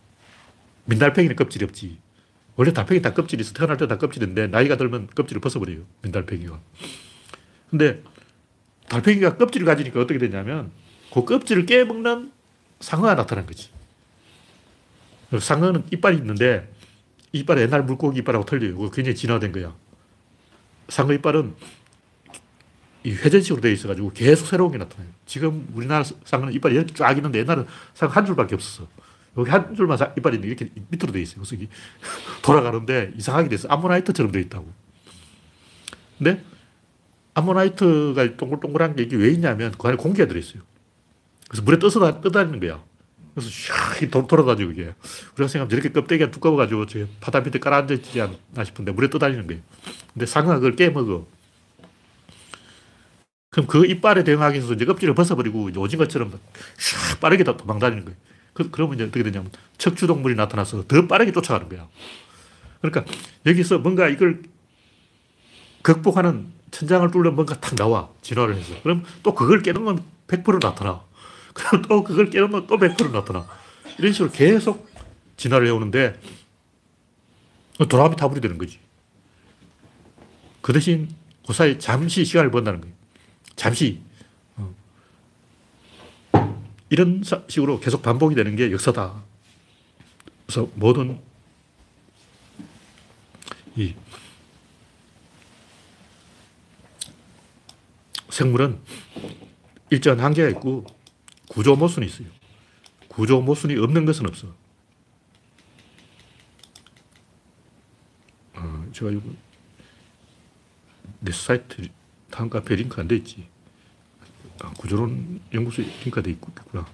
민달팽이는 껍질이 없지. 원래 달팽이 다 껍질이 있어. 태어날 때 다 껍질인데 나이가 들면 껍질을 벗어버려요. 민달팽이가. 근데 달팽이가 껍질을 가지니까 어떻게 되냐면 그 껍질을 깨먹는 상어가 나타난 거지. 상어는 이빨이 있는데 이빨이 옛날 물고기 이빨하고 틀려요. 굉장히 진화된 거야. 상어 이빨은 이 회전식으로 되어 있어가지고 계속 새로운 게 나타나요. 지금 우리나라 상어는 이빨이 쫙 있는데 옛날은 상어 한 줄밖에 없었어. 여기 한 줄만 사- 이빨이 이렇게 밑으로 되어 있어요. 그래서 돌아가는데 이상하게 돼서 아모나이트처럼 되어 있다고. 근데 아모나이트가 동글동글한 게 이게 왜 있냐면 그 안에 공기가 들어있어요. 그래서 물에 떠서 다- 떠다니는 거야. 그래서 샥 도- 돌아다니고 이게. 우리가 생각하면 저렇게 껍데기가 두꺼워가지고 저 바다 밑에 깔아앉지 않나 싶은데 물에 떠다니는 거예요. 근데 상어가 그걸 깨먹어. 그럼 그 이빨에 대응하기 위해서 이제 껍질을 벗어버리고 이제 오징어처럼 샥 빠르게 다 도망다니는 거예요. 그, 그러면 이제 어떻게 되냐면 척추동물이 나타나서 더 빠르게 쫓아가는 거야. 그러니까 여기서 뭔가 이걸 극복하는 천장을 뚫는 뭔가 탁 나와. 진화를 해서. 그럼 또 그걸 깨는 100% 나타나. 그럼 또 그걸 깨는 또100% 나타나. 이런 식으로 계속 진화를 해오는데 돌아가면 타불이 되는 거지. 그 대신 그 사이 잠시 시간을 번다는 거예요. 잠시. 어. 이런 사- 식으로 계속 반복이 되는 게 역사다. 그래서 모든 이 생물은 일정한 한계가 있고 구조 모순이 있어요. 구조 모순이 없는 것은 없어. 어, 제가 이거 내 사이트 다음 카페 링크 안 돼 있지. 아, 구조론 연구소에 링크가 돼 있구나.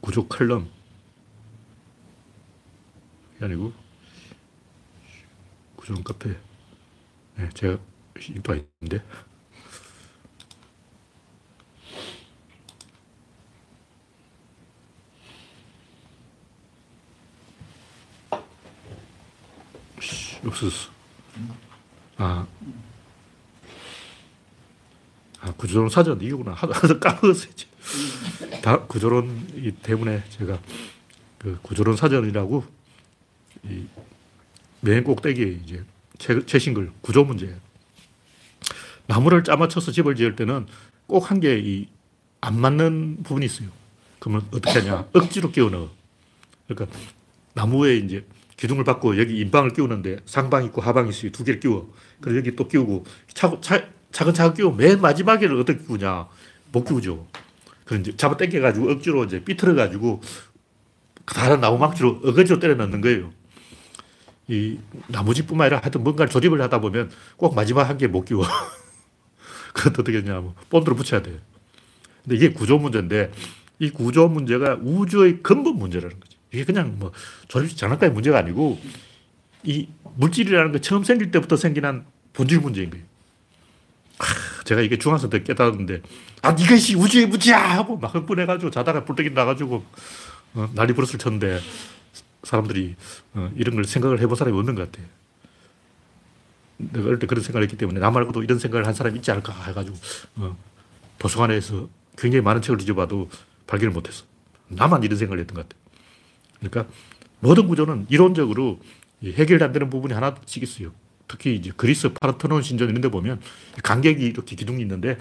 구조 칼럼. 아니고 구조론 카페. 네, 제가 링크가 있는데. 씨, 없어졌어. 아. 아, 구조론 사전 이거구나. 하도, 하도 까먹었어요. 이제. 다 구조론 이 때문에 제가 그 구조론 사전이라고 이 맨 꼭대기에 이제 최, 최신 글 구조 문제. 나무를 짜맞춰서 집을 지을 때는 꼭한개이안 맞는 부분이 있어요. 그러면 어떻게 하냐. 억지로 끼워 넣어. 그러니까 나무에 이제 기둥을 받고 여기 인방을 끼우는데 상방 있고 하방 있어요. 두 개를 끼워. 그리고 여기 또 끼우고 차고, 차, 차근차근 끼우고 맨 마지막에를 어떻게 끼우냐. 못 끼우죠. 그럼 이제 잡아 당겨가지고 억지로 이제 삐뚤어가지고 다른 나무막지로 어거지로 때려 넣는 거예요. 이 나무집뿐만 아니라 하여튼 뭔가를 조립을 하다 보면 꼭 마지막 한 개 못 끼워. 그것도 어떻게 하냐면 본드로 붙여야 돼요. 근데 이게 구조 문제인데 이 구조 문제가 우주의 근본 문제라는 거죠. 이게 그냥 뭐 조립 장난감의 문제가 아니고 이 물질이라는 게 처음 생길 때부터 생긴 본질 문제인 거예요. 하, 제가 이게 중학생 때 깨달았는데 아 이것이 우주의 문제야 하고 막 흥분해가지고 자다가 불떡이 나가지고 어, 난리 부르스를 쳤는데 사람들이 어, 이런 걸 생각을 해본 사람이 없는 것 같아요. 내가 어릴 때 그런 생각을 했기 때문에 나 말고도 이런 생각을 한 사람이 있지 않을까 해가지고 어, 도서관에서 굉장히 많은 책을 뒤져봐도 발견을 못했어. 나만 이런 생각을 했던 것 같아요. 그러니까 모든 구조는 이론적으로 해결 안 되는 부분이 하나씩 있어요. 특히 이제 그리스 파르테논 신전 이런 데 보면 간격이 이렇게 기둥이 있는데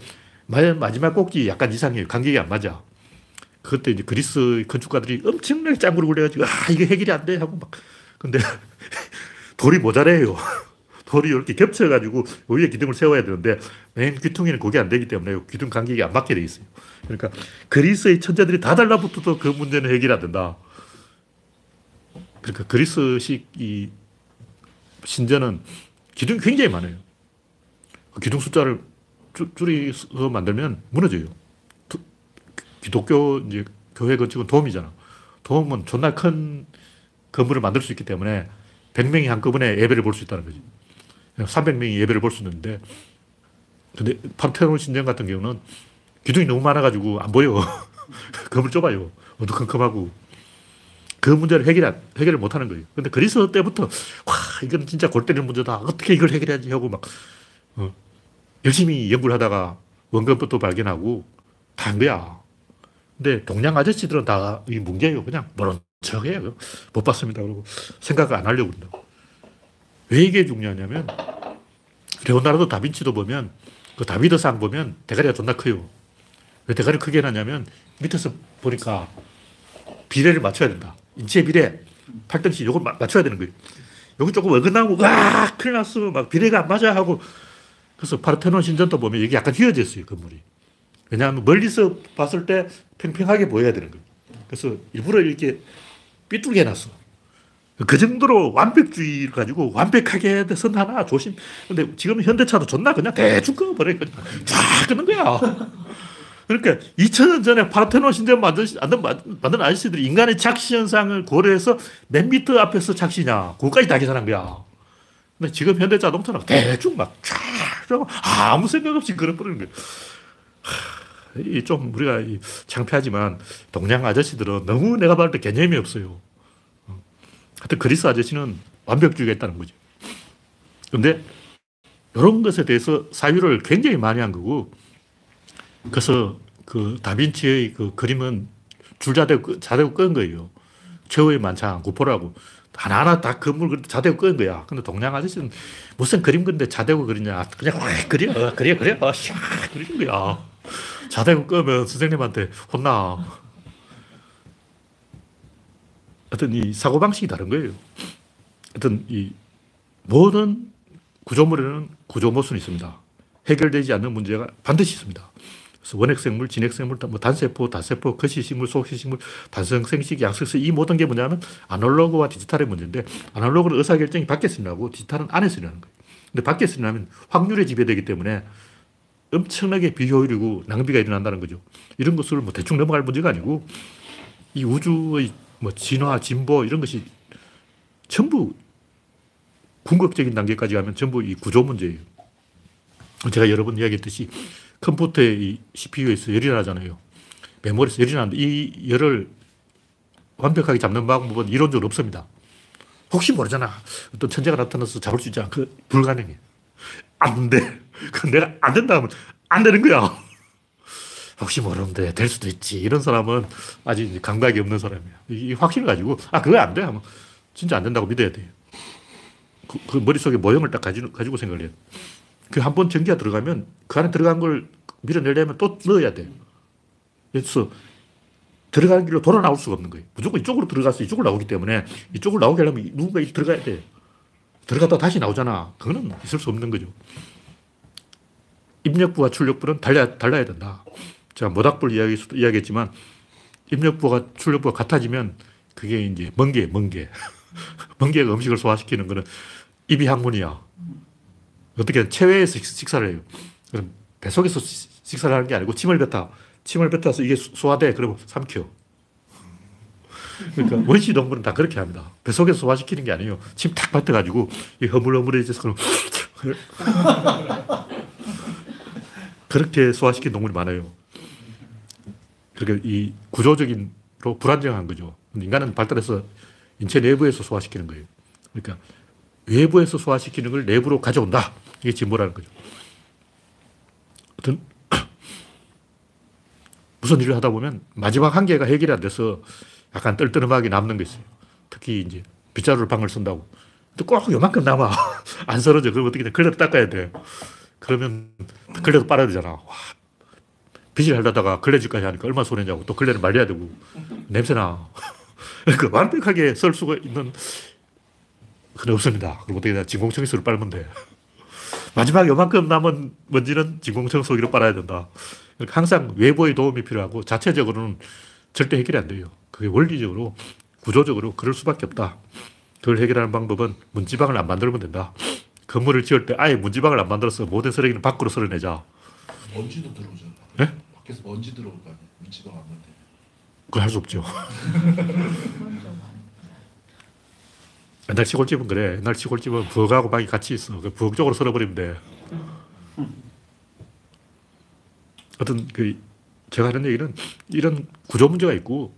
마지막 꼭지 약간 이상해요. 간격이 안 맞아. 그때 이제 그리스 건축가들이 엄청나게 짱구를 굴려가지고 아 이게 해결이 안 돼 하고 막 근데 돌이 모자래요. 돌이 이렇게 겹쳐가지고 위에 기둥을 세워야 되는데 맨 귀퉁이는 그게 안 되기 때문에 기둥 간격이 안 맞게 돼 있어요. 그러니까 그리스의 천재들이 다 달라붙어도 그 문제는 해결이 안 된다. 그러니까 그리스식 이 신전은 기둥이 굉장히 많아요. 그 기둥 숫자를 줄- 줄여서 만들면 무너져요. 도- 기독교 이제 교회 건축은 돔이잖아. 돔은 존나 큰 건물을 만들 수 있기 때문에 100명이 한꺼번에 예배를 볼 수 있다는 거지. 300명이 예배를 볼 수 있는데 근데 파르테논 신전 같은 경우는 기둥이 너무 많아가지고 안 보여. 건물 좁아요. 어두컴컴하고. 그 문제를 해결, 안- 해결을 못 하는 거예요. 근데 그리스 때부터, 와, 이건 진짜 골 때리는 문제다. 어떻게 이걸 해결해야지 하고 막, 어, 열심히 연구를 하다가 원근법도 발견하고 다 한 거야. 근데 동양 아저씨들은 다이 뭉개요. 그냥 모른 척 해요. 못 봤습니다. 그러고 생각 안 하려고 그런다고. 왜 이게 중요하냐면, 레오나르도 다빈치도 보면, 그 다비드상 보면 대가리가 존나 커요. 왜 대가리 크게 해놨냐면, 밑에서 보니까 비례를 맞춰야 된다. 인체 비례. 팔등씩 요걸 마- 맞춰야 되는 거예요. 여기 조금 어긋나고, 와, 큰일 났어. 막 비례가 안 맞아 하고. 그래서 파르테논 신전도 보면 여기 약간 휘어져 있어요, 건물이. 왜냐하면 멀리서 봤을 때 팽팽하게 보여야 되는 거예요. 그래서 일부러 이렇게 삐뚤게 해놨어. 그 정도로 완벽주의를 가지고 완벽하게 선 하나 조심. 근데 지금 현대차도 존나 그냥 대충 끊어버려. 쫙 끊는 거야. 그러니까 2000년 전에 파르테논 신전 만든, 만든, 아저씨들이 인간의 착시 현상을 고려해서 몇 미터 앞에서 착시냐. 그거까지 다 계산한 거야. 근데 지금 현대 자동차는 대충 막 쫙, 아무 생각 없이 걸어버리는 거야. 이좀 우리가 이 창피하지만 동양 아저씨들은 너무 내가 봤을 때 개념이 없어요. 어. 하여튼 그리스 아저씨는 완벽주의가 있다는 거죠. 근데 이런 것에 대해서 사유를 굉장히 많이 한 거고 그래서 그 다빈치의 그 그림은 줄자대고 자대고 끈 거예요. 최후의 만찬, 구포라고. 하나하나 다 건물 자대고 끈 거야. 근데 동양 아저씨는 무슨 그림 그는데 자대고 그리냐. 그냥 확 그려, 그려, 그려. 샥 그리는 거야. 자대고 끄면 선생님한테 혼나. 하여튼 이 사고방식이 다른 거예요. 하여튼 이 모든 구조물에는 구조 모순이 있습니다. 해결되지 않는 문제가 반드시 있습니다. 원핵생물, 진핵생물, 뭐 단세포, 다세포, 거시식물, 속시식물, 단성생식, 양성식 이 모든 게 뭐냐면 아날로그와 디지털의 문제인데 아날로그는 의사결정이 밖에서 일어나고 디지털은 안에서 일어나는 거예요. 근데 밖에서 일어나면 확률에 지배되기 때문에 엄청나게 비효율이고 낭비가 일어난다는 거죠. 이런 것을 뭐 대충 넘어갈 문제가 아니고 이 우주의 뭐 진화, 진보 이런 것이 전부 궁극적인 단계까지 가면 전부 이 구조 문제예요. 제가 여러 번 이야기했듯이 컴퓨터의 이 CPU에서 열이 나잖아요. 메모리에서 열이 나는데 이 열을 완벽하게 잡는 방법은 이론적으로 없습니다. 혹시 모르잖아. 어떤 천재가 나타나서 잡을 수 있지 않아. 그 불가능해. 안 돼. 그 내가 안 된다 하면 안 되는 거야. 혹시 모르는데 될 수도 있지. 이런 사람은 아직 감각이 없는 사람이야. 이 확신을 가지고 아 그거 안 돼. 하면 진짜 안 된다고 믿어야 돼요. 그, 그 머릿속에 모형을 딱 가지고, 생각을 해요. 그 한 번 전기가 들어가면 그 안에 들어간 걸 밀어내려면 또 넣어야 돼요. 그래서 들어가는 길로 돌아 나올 수가 없는 거예요. 무조건 이쪽으로 들어가서 이쪽으로 나오기 때문에 이쪽으로 나오게 하려면 누군가 들어가야 돼. 들어갔다 다시 나오잖아. 그거는 있을 수 없는 거죠. 입력부와 출력부는 달라야, 달라야 된다. 제가 모닥불 이야기, 이야기했지만 입력부와 출력부가 같아지면 그게 이제 멍게, 멍게. 멍게가 음식을 소화시키는 거는 입이 학문이야. 어떻게 체외에서 식사를 해요. 그럼 뱃속에서 식사를 하는 게 아니고 침을 뱉어. 침을 뱉어서 이게 소화돼. 그러면 삼켜. 그러니까 원시 동물은 다 그렇게 합니다. 뱃속에서 소화시키는 게 아니에요. 침 탁 뱉어가지고 이 허물허물해져서 그럼 그렇게 소화시킨 동물이 많아요. 그러니까 이 구조적인로 불안정한 거죠. 인간은 발달해서 인체 내부에서 소화시키는 거예요. 그러니까 외부에서 소화시키는 걸 내부로 가져온다. 이게 진보라는 거죠. 어떤 무슨 일을 하다 보면 마지막 한계가 해결이 안 돼서 약간 떨떠름하게 남는 게 있어요. 특히 이제 빗자루를 방을 쓴다고. 꼭 요만큼 남아. 안 썰어져. 그럼 어떻게 돼? 걸레로 닦아야 돼. 그러면 걸레도 빨아야 되잖아. 와, 빗을 하려다가 걸레질까지 하니까 얼마나 손해냐고. 또 걸레를 말려야 되고. 냄새나. 그러니까 완벽하게 썰 수가 있는 그건 없습니다. 그럼 어떻게 돼? 진공 청소기로 빨면 돼. 마지막 요만큼 남은 먼지는 진공청소기로 빨아야 된다. 그러니까 항상 외부의 도움이 필요하고 자체적으로는 절대 해결이 안 돼요. 그게 원리적으로, 구조적으로 그럴 수밖에 없다. 그걸 해결하는 방법은 문지방을 안 만들면 된다. 건물을 지을 때 아예 문지방을 안 만들어서 모든 쓰레기는 밖으로 쓸어내자. 먼지도 들어오잖아. 네? 밖에서 먼지 들어올 거 아니야. 위치가 왔는데. 그걸 할 수 없죠. 옛날 시골집은 그래. 옛날 시골집은 부엌하고 방이 같이 있어. 그 부엌 쪽으로 쓸어버리면 돼. 어떤 그 제가 하는 얘기는 이런 구조 문제가 있고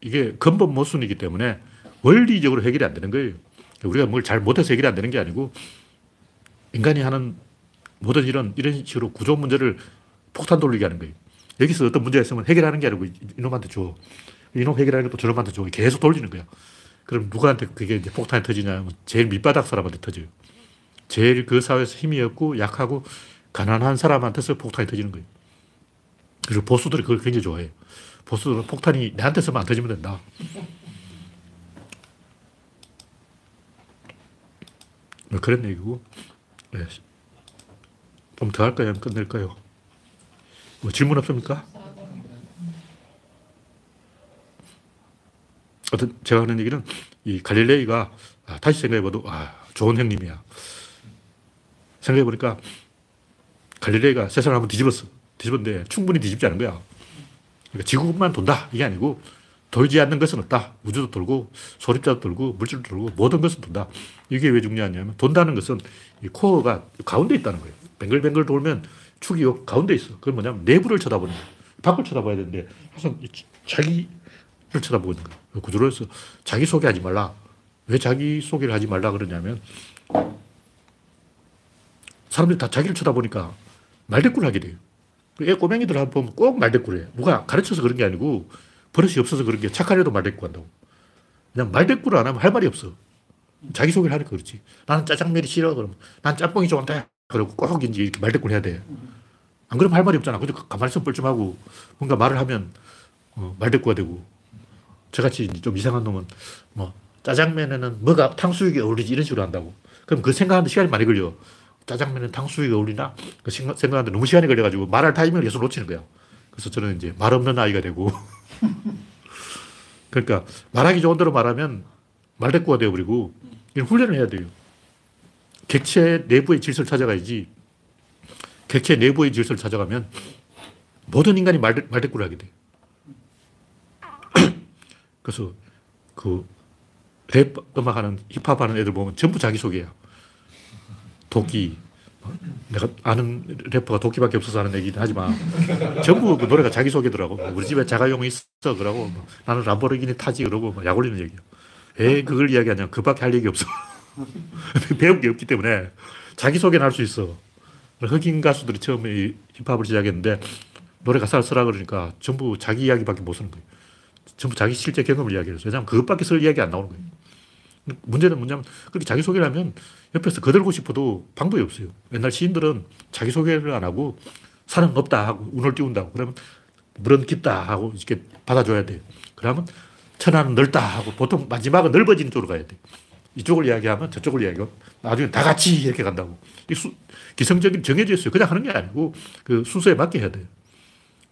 이게 근본 모순이기 때문에 원리적으로 해결이 안 되는 거예요. 우리가 뭘 잘 못해서 해결이 안 되는 게 아니고 인간이 하는 모든 일은 이런 식으로 구조 문제를 폭탄 돌리게 하는 거예요. 여기서 어떤 문제가 있으면 해결하는 게 아니고 이놈한테 줘. 이놈 해결하는 것도 저놈한테 줘. 계속 돌리는 거야. 그럼 누구한테 그게 이제 폭탄이 터지냐면 제일 밑바닥 사람한테 터져요. 제일 그 사회에서 힘이 없고 약하고 가난한 사람한테서 폭탄이 터지는 거예요. 그리고 보수들이 그걸 굉장히 좋아해요. 보수들은 폭탄이 내한테서만 안 터지면 된다. 뭐 그런 얘기고. 네. 좀더 할까요? 끝낼까요? 뭐 질문 없습니까? 어떤 제가 하는 얘기는 이 갈릴레이가 아, 다시 생각해봐도 아, 좋은 형님이야. 생각해보니까 갈릴레이가 세상을 한번 뒤집었어. 뒤집었는데 충분히 뒤집지 않은 거야. 그러니까 지구만 돈다. 이게 아니고 돌지 않는 것은 없다. 우주도 돌고 소립자도 돌고 물질도 돌고 모든 것은 돈다. 이게 왜 중요하냐면 돈다는 것은 이 코어가 가운데 있다는 거예요. 뱅글뱅글 돌면 축이 요 가운데 있어. 그건 뭐냐면 내부를 쳐다보는 거예요. 밖을 쳐다봐야 되는데 항상 이 자기를 쳐다보고 있는 거예요. 그 구조로 해서 자기 소개하지 말라. 왜 자기 소개를 하지 말라 그러냐면 사람들이 다 자기를 쳐다보니까 말대꾸를 하게 돼요. 애 꼬맹이들 한번 보면 꼭 말대꾸를 해. 누가 가르쳐서 그런 게 아니고 버릇이 없어서 그런 게 착한 애도 말대꾸 한다고. 그냥 말대꾸를 안 하면 할 말이 없어. 자기소개를 하니까 그렇지. 나는 짜장면이 싫어. 그러면 난 짬뽕이 좋은데. 그러고 꼭 이제 이렇게 말대꾸를 해야 돼. 안 그러면 할 말이 없잖아. 근데 가만히 있으면 뻘쭘하고 뭔가 말을 하면 어, 말대꾸가 되고 저같이 좀 이상한 놈은 뭐 짜장면에는 뭐가 탕수육이 어울리지 이런 식으로 한다고. 그럼 그 생각하는데 시간이 많이 걸려. 짜장면은 탕수육이 어울리나? 그 생각- 생각하는데 너무 시간이 걸려가지고 말할 타이밍을 계속 놓치는 거야. 그래서 저는 이제 말 없는 아이가 되고. 그러니까 말하기 좋은 대로 말하면 말대꾸가 되어버리고 이런 훈련을 해야 돼요. 객체 내부의 질서를 찾아가야지. 객체 내부의 질서를 찾아가면 모든 인간이 말, 말대꾸를 하게 돼요. 그래서 그 랩 음악하는 힙합 하는 애들 보면 전부 자기소개야. 도끼. 내가 아는 래퍼가 도끼밖에 없어서 하는 얘기는 하지만 전부 그 노래가 자기소개더라고. 뭐 우리 집에 자가용이 있어. 그러고 뭐 나는 람보르기니 타지. 그러고 뭐약 올리는 얘기야. 왜 그걸 이야기하냐. 그 밖에 할 얘기 없어. 배운 게 없기 때문에 자기소개는 할 수 있어. 흑인 가수들이 처음에 이 힙합을 시작했는데 노래 가사를 쓰라 그러니까 전부 자기 이야기밖에 못 쓰는 거예요. 전부 자기 실제 경험을 이야기해서. 왜냐하면 그것밖에 쓸 이야기 안 나오는 거예요. 문제는 뭐냐면 그렇게 자기소개를 하면 옆에서 거들고 싶어도 방법이 없어요. 옛날 시인들은 자기소개를 안 하고 산은 없다 하고 운을 띄운다고 그러면 물은 깊다 하고 이렇게 받아줘야 돼요. 그러면 천하는 넓다 하고 보통 마지막은 넓어지는 쪽으로 가야 돼. 이쪽을 이야기하면 저쪽을 이야기하고 나중에 다 같이 이렇게 간다고. 이 수, 기성적인 정해져 있어요. 그냥 하는 게 아니고 그 순서에 맞게 해야 돼요.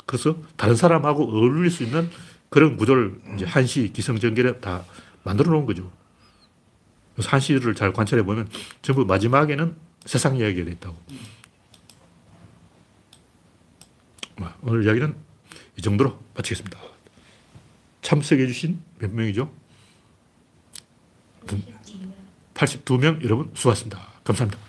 그래서 다른 사람하고 어울릴 수 있는 그런 구조를 이제 한시, 기성전결에 다 만들어 놓은 거죠. 그래서 한시를 잘 관찰해 보면 전부 마지막에는 세상 이야기가 돼 있다고. 뭐, 오늘 이야기는 이 정도로 마치겠습니다. 참석해 주신 몇 명이죠? 82명 여러분 수고하셨습니다. 감사합니다.